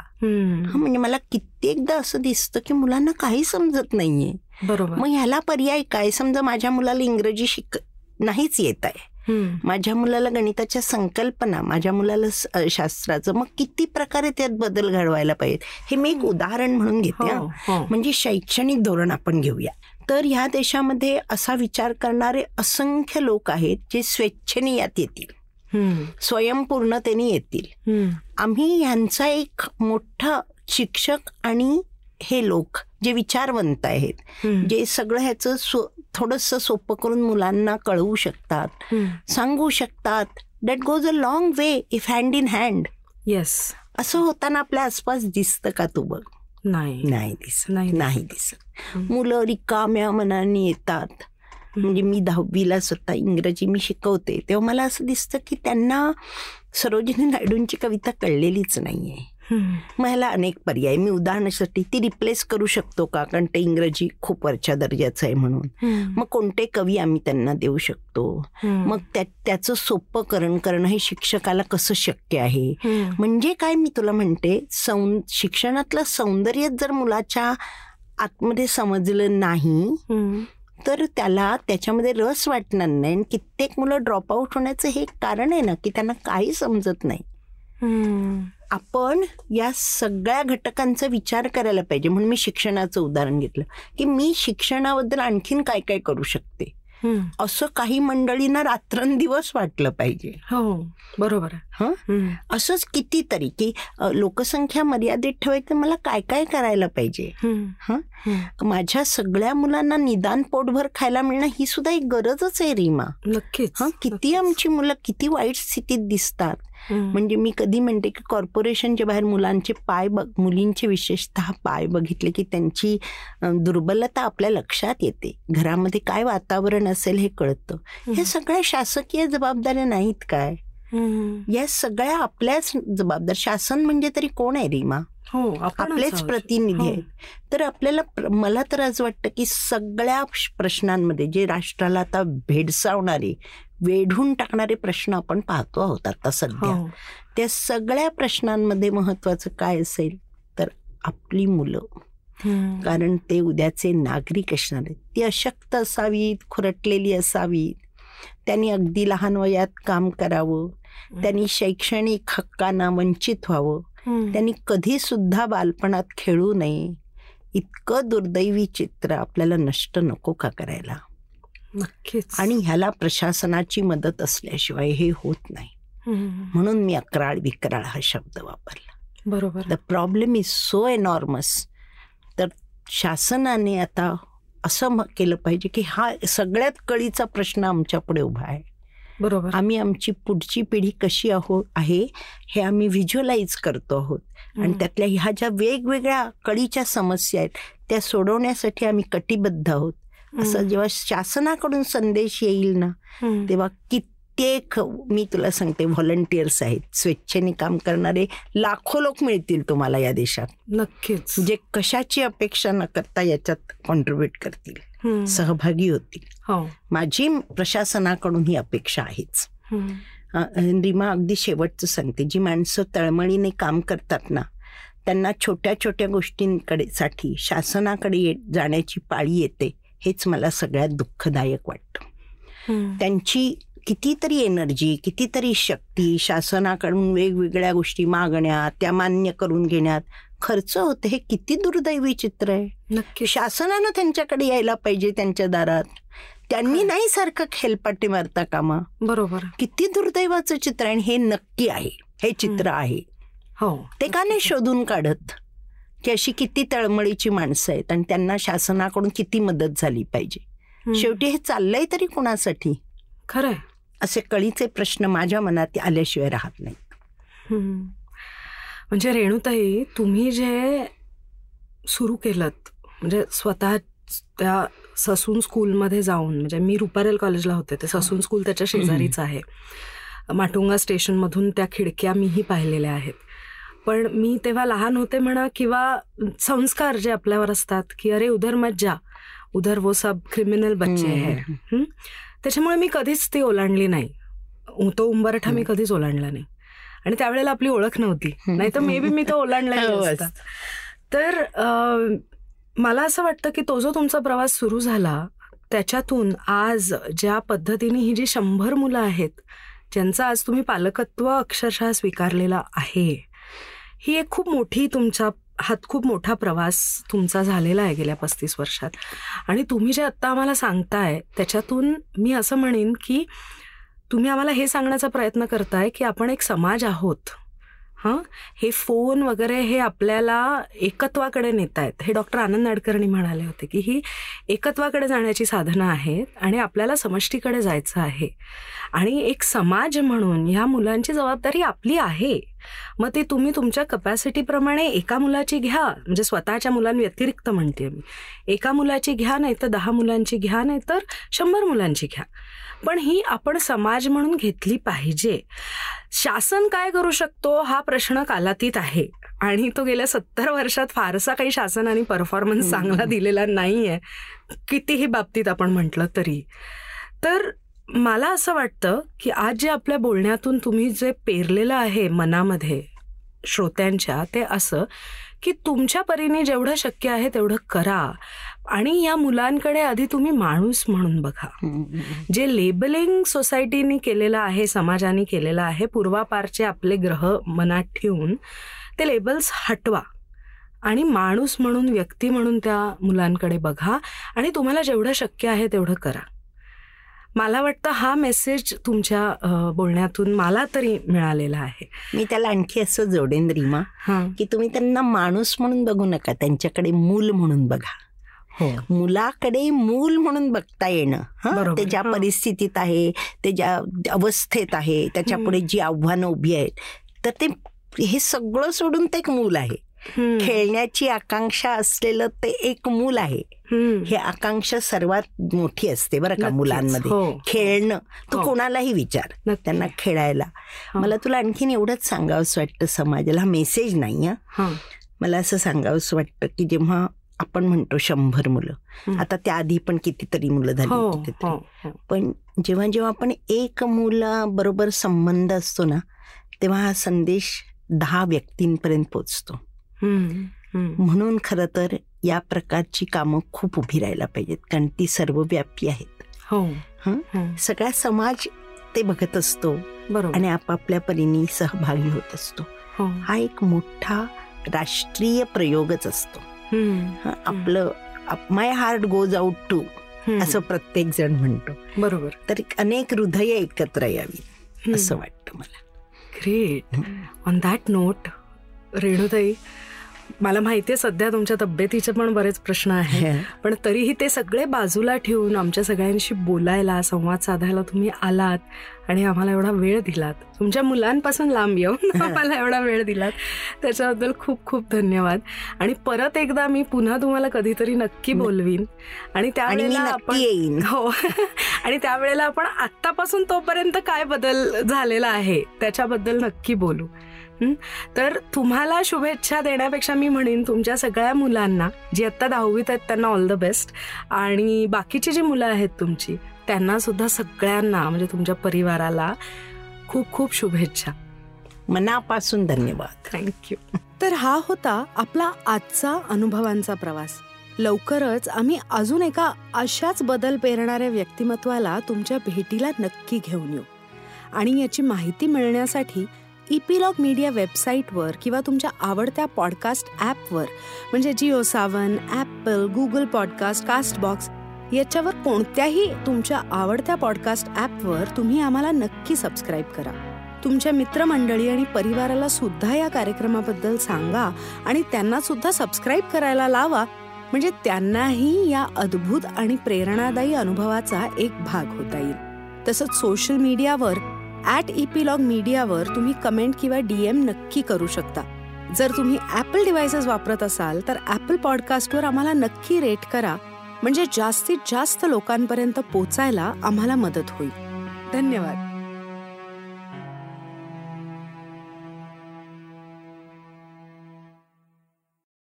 हा म्हणजे मला कित्येकदा असं दिसतं की मुलांना काही समजत नाहीये. बरोबर. मग ह्याला पर्याय काय? समजा माझ्या मुलाला इंग्रजी शिक नाहीच येत आहे. माझ्या मुलाला गणिताच्या संकल्पना माझ्या मुलाला शास्त्राचं मग किती प्रकारे त्यात बदल घडवायला पाहिजे हे मी एक उदाहरण म्हणून घेते हो, हो. म्हणजे शैक्षणिक धोरण आपण घेऊया. तर ह्या देशामध्ये असा विचार करणारे असंख्य लोक आहेत जे स्वेच्छेने यात येतील स्वयंपूर्णतेने येतील. आम्ही यांचा एक मोठा शिक्षक आणि हे लोक जे विचारवंत आहेत जे सगळं ह्याचं थोडस सोपं करून मुलांना कळवू शकतात सांगू शकतात. That goes a long way if hand in hand yes असं होताना आपल्या आसपास दिसतं का तू बघ? नाही. नाही दिसत. नाही दिसत. मुलं रिकाम्या मनाने येतात. म्हणजे मी दहावीला स्वतः इंग्रजी मी शिकवते. तेव्हा मला असं दिसतं की त्यांना सरोजिनी नायडूंची कविता कळलेलीच नाहीये. ह्याला अनेक पर्याय मी उदाहरणासाठी ती रिप्लेस करू शकतो का? कारण ते इंग्रजी खूप वरच्या दर्जाचं आहे म्हणून. मग कोणते कवी आम्ही त्यांना देऊ शकतो? मग त्याचं सोपं करणं हे शिक्षकाला कसं शक्य आहे? म्हणजे काय मी तुला म्हणते सौ शिक्षणातलं सौंदर्य जर मुलाच्या आतमध्ये समजलं नाही तर त्याला त्याच्यामध्ये रस वाटणार नाही कित्येक मुलं ड्रॉप आऊट होण्याचं हे कारण आहे ना की त्यांना काही समजत नाही. आपण या सगळ्या घटकांचा विचार करायला पाहिजे. म्हणून मी शिक्षणाचं उदाहरण घेतलं. की मी शिक्षणाबद्दल आणखीन काय काय करू शकते. असं काही मंडळींना रात्रंदिवस वाटलं पाहिजे. हो बरोबर हं. असंच कितीतरी की लोकसंख्या मर्यादित ठेवायचं मला काय काय करायला पाहिजे. हं. माझ्या सगळ्या मुलांना निदान पोटभर खायला मिळणं ही सुद्धा एक गरजच आहे रीमा. नक्कीच. किती आमची मुलं किती वाईट स्थितीत दिसतात. म्हणजे मी कधी म्हणते की कॉर्पोरेशनच्या बाहेर मुलांचे पाय बघ मुलींचे विशेषतः पाय बघितले की त्यांची दुर्बलता आपल्या लक्षात येते. घरामध्ये काय वातावरण असेल हे कळतं. हे सगळ्या शासकीय जबाबदाऱ्या नाहीत काय. या सगळ्या आपल्याच जबाबदार शासन म्हणजे तरी कोण आहे रीमा हो आपलेच. प्रतिनिधी हो. आहेत. तर आपल्याला मला तर आज वाटतं की सगळ्या प्रश्नांमध्ये जे राष्ट्राला आता भेडसावणारे वेढून टाकणारे प्रश्न आपण पाहतो आहोत आता सध्या. हो. त्या सगळ्या प्रश्नांमध्ये महत्वाचं काय असेल तर आपली मुलं. कारण ते उद्याचे नागरिक असणार आहेत. ती अशक्त असावीत खुरटलेली असावीत. त्यांनी अगदी लहान वयात काम करावं. त्यांनी शैक्षणिक हक्कांना वंचित व्हावं. त्यांनी कधी सुद्धा बालपणात खेळू नये. इतकं दुर्दैवी चित्र आपल्याला नष्ट नको का करायला? नक्कीच. आणि ह्याला प्रशासनाची मदत असल्याशिवाय हे होत नाही. म्हणून मी अकराळ विकराळ हा शब्द वापरला. बरोबर. The problem is so enormous तर शासनाने आता असं केलं पाहिजे की हा सगळ्यात कळीचा प्रश्न आमच्या पुढे उभा आहे. बरोबर. आम्ही आमची पुढची पिढी कशी आहो आहे हे आम्ही व्हिज्युअलाइज करतो आहोत. आणि. त्यातल्या ह्या ज्या वेगवेगळ्या कळीच्या समस्या आहेत त्या सोडवण्यासाठी आम्ही कटिबद्ध आहोत. असं. जेव्हा शासनाकडून संदेश येईल ना. तेव्हा कित्येक मी तुला सांगते व्हॉलंटियर्स आहेत स्वेच्छेने काम करणारे लाखो लोक मिळतील तुम्हाला या देशात. नक्कीच. जे कशाची अपेक्षा न करता याच्यात कॉन्ट्रीब्युट करतील. सहभागी होतील. हो. माझी प्रशासनाकडून ही अपेक्षा आहेच. रीमा अगदी शेवटचं सांगते जी माणसं तळमळीने काम करतात ना त्यांना छोट्या छोट्या गोष्टींकडे साठी शासनाकडे जाण्याची पाळी येते. हेच मला सगळ्यात दुःखदायक वाटतं. त्यांची कितीतरी एनर्जी कितीतरी शक्ती शासनाकडून वेगवेगळ्या गोष्टी मागण्यात त्या मान्य करून घेण्यात खर्च होते हे किती दुर्दैवी चित्र आहे. नक्की शासनानं त्यांच्याकडे यायला पाहिजे त्यांच्या दारात. त्यांनी नाही सारखं खेलपाटी मारता कामा. बरोबर. किती दुर्दैवाचं चित्र आहे आणि हे नक्की आहे. हे चित्र आहे. हो. ते का नाही शोधून काढत? की अशी किती तळमळीची माणसं आहेत आणि त्यांना शासनाकडून किती मदत झाली पाहिजे. शेवटी हे चाललंय तरी कुणासाठी? खरंय. असे कळीचे प्रश्न माझ्या मनात आल्याशिवाय राहत नाही. म्हणजे रेणुताई तुम्ही जे सुरू केलं म्हणजे स्वतः त्या ससून स्कूलमध्ये जाऊन म्हणजे मी रुपारेल कॉलेजला होते ते ससून स्कूल त्याच्या शेजारीच आहे. माटुंगा स्टेशनमधून त्या खिडक्या मीही पाहिलेल्या आहेत. पण मी तेव्हा लहान होते म्हणा किंवा संस्कार जे आपल्यावर असतात की अरे उधर मत जा उधर वो सब क्रिमिनल बच्चे है? त्याच्यामुळे मी कधीच ती ओलांडली नाही. तो उंबरठा मी कधीच ओलांडला नाही. आणि त्यावेळेला आपली ओळख नव्हती. नाही तर मे बी मी तो ओलांडला हो, तर मला असं वाटतं की तो जो तुमचा प्रवास सुरू झाला त्याच्यातून आज ज्या पद्धतीने ही जी शंभर मुलं आहेत ज्यांचं आज तुम्ही पालकत्व अक्षरशः स्वीकारलेला आहे ही एक खूप मोठी तुमच्या हात खूप मोठा प्रवास तुमचा झालेला आहे गेल्या पस्तीस वर्षात. आणि तुम्ही जे आत्ता आम्हाला सांगताय त्याच्यातून मी असं म्हणेन की तुम्ही आम्हाला हे सांगण्याचा प्रयत्न करताय की आपण एक समाज आहोत. हां? हे फोन वगैरे हे आपल्याला एकत्वाकडे नेत आहेत हे डॉक्टर आनंद नाडकर्णी म्हणाले होते की ही एकत्वाकडे जाण्याची साधनं आहेत आणि आपल्याला समष्टीकडे जायचं आहे. आणि एक समाज म्हणून ह्या मुलांची जबाबदारी आपली आहे. मग ते तुम्ही तुमच्या कपॅसिटीप्रमाणे एका मुलाची घ्या. म्हणजे स्वतःच्या मुलांव्यतिरिक्त म्हणते मी. एका मुलाची घ्या नाही तर दहा मुलांची घ्या नाही तर शंभर मुलांची घ्या. पण ही आपण समाज म्हणून घेतली पाहिजे. शासन काय करू शकतो? हा प्रश्न कालातीत आहे. आणि तो गेल्या सत्तर वर्षात फारसा काही शासनाने परफॉर्मन्स चांगला दिलेला नाहीये. कितीही बाबतीत आपण म्हटलं तरी. तर मला असं वाटतं की आज जे आपल्या बोलण्यातून तुम्ही जे पेरलेलं आहे मनामध्ये श्रोत्यांच्या ते असं की तुमच्या परीने जेवढं शक्य आहे तेवढं करा आणि या मुलांकडे आधी तुम्ही माणूस म्हणून बघा. जे लेबलिंग सोसायटीने केलेलं आहे समाजाने केलेलं आहे पूर्वापारचे आपले ग्रह मनात ठेवून ते लेबल्स हटवा आणि माणूस म्हणून व्यक्ती म्हणून त्या मुलांकडे बघा आणि तुम्हाला जेवढं शक्य आहे तेवढं करा. मला वाटतं हा मेसेज तुमच्या बोलण्यातून मला तरी मिळालेला आहे. मी त्याला आणखी असं जोडेन रीमा की तुम्ही त्यांना माणूस म्हणून बघू नका त्यांच्याकडे मूल म्हणून बघा. हो. मुलाकडे मूल म्हणून बघता येणं ते ज्या परिस्थितीत आहे ते ज्या अवस्थेत आहे त्याच्या पुढे जी आव्हानं उभी आहेत तर ते हे सगळं सोडून ते एक मूल आहे. खेळण्याची आकांक्षा असलेलं ते एक मूल आहे. हे आकांक्षा सर्वात मोठी असते बरं का मुलांमध्ये. हो. खेळणं. तू हो. कोणालाही विचार त्यांना खेळायला. हो. मला तुला आणखीन एवढंच सांगावंसं वाटतं समाजाला. हा मेसेज नाही हा. मला असं सांगावंसं वाटतं की जेव्हा आपण म्हणतो शंभर मुलं आता त्याआधी पण कितीतरी मुलं झाली पण जेव्हा जेव्हा आपण एक मुलाबरोबर संबंध असतो ना तेव्हा हा संदेश दहा व्यक्तींपर्यंत पोचतो म्हणून खर तर या प्रकारची कामं खूप उभी राहायला पाहिजेत कारण ती सर्वव्यापी आहेत. हो. सगळा समाज ते बघत असतो आणि आपापल्या परीने सहभागी होत असतो. हो. हा एक मोठा राष्ट्रीय प्रयोगच असतो. आपलं my heart goes out to असं प्रत्येक जण म्हणतो. बरोबर. तर अनेक हृदय एकत्र यावी असं वाटतं मला. Great on that note Renutai मला माहिती आहे सध्या तुमच्या तब्येतीचे पण बरेच प्रश्न आहेत. पण तरीही ते सगळे बाजूला ठेवून आमच्या सगळ्यांशी बोलायला संवाद साधायला तुम्ही आलात आणि आम्हाला एवढा वेळ दिलात. तुमच्या मुलांपासून लांब येऊन आम्हाला एवढा वेळ दिलात. त्याच्याबद्दल खूप खूप धन्यवाद. आणि परत एकदा मी पुन्हा तुम्हाला कधीतरी नक्की बोलवीन. आणि त्यावेळेला आपण हो. आणि त्यावेळेला आपण आत्तापासून तोपर्यंत काय बदल झालेला आहे त्याच्याबद्दल नक्की बोलू. तर तुम्हाला शुभेच्छा देण्यापेक्षा मी म्हणेन तुमच्या सगळ्या मुलांना जी आत्ता दहावीत आहेत त्यांना ऑल द बेस्ट आणि बाकीची जी मुलं आहेत तुमची त्यांना सुद्धा सगळ्यांना म्हणजे तुमच्या परिवाराला खूप खूप शुभेच्छा. मनापासून धन्यवाद. थँक्यू तर हा होता आपला आजचा अनुभवांचा प्रवास. लवकरच आम्ही अजून एका अशाच बदल पेरणाऱ्या व्यक्तिमत्वाला तुमच्या भेटीला नक्की घेऊन येऊ. आणि याची माहिती मिळण्यासाठी इपिलॉग मीडिया वेबसाईटवर किंवा तुमच्या आवडत्या पॉडकास्ट ॲपवर म्हणजे Jio Saavn Apple Google podcast Castbox याच्यावर कोणत्याही तुमच्या आवडत्या पॉडकास्ट ॲपवर तुम्ही आम्हाला नक्की सबस्क्राईब करा. तुमच्या मित्रमंडळी आणि परिवाराला सुद्धा या कार्यक्रमाबद्दल सांगा आणि त्यांना सुद्धा सबस्क्राईब करायला लावा. म्हणजे त्यांनाही या अद्भुत आणि प्रेरणादायी अनुभवाचा एक भाग होता येईल. तसंच सोशल मीडियावर ॲट इपिलॉग मीडियावर तुम्ही कमेंट किंवा डीएम नक्की करू शकता. जर तुम्ही ॲपल डिव्हायसेस वापरत असाल तर ॲपल पॉडकास्टवर आम्हाला नक्की रेट करा. म्हणजे जास्तीत जास्त लोकांपर्यंत पोचायला आम्हाला मदत होईल. धन्यवाद.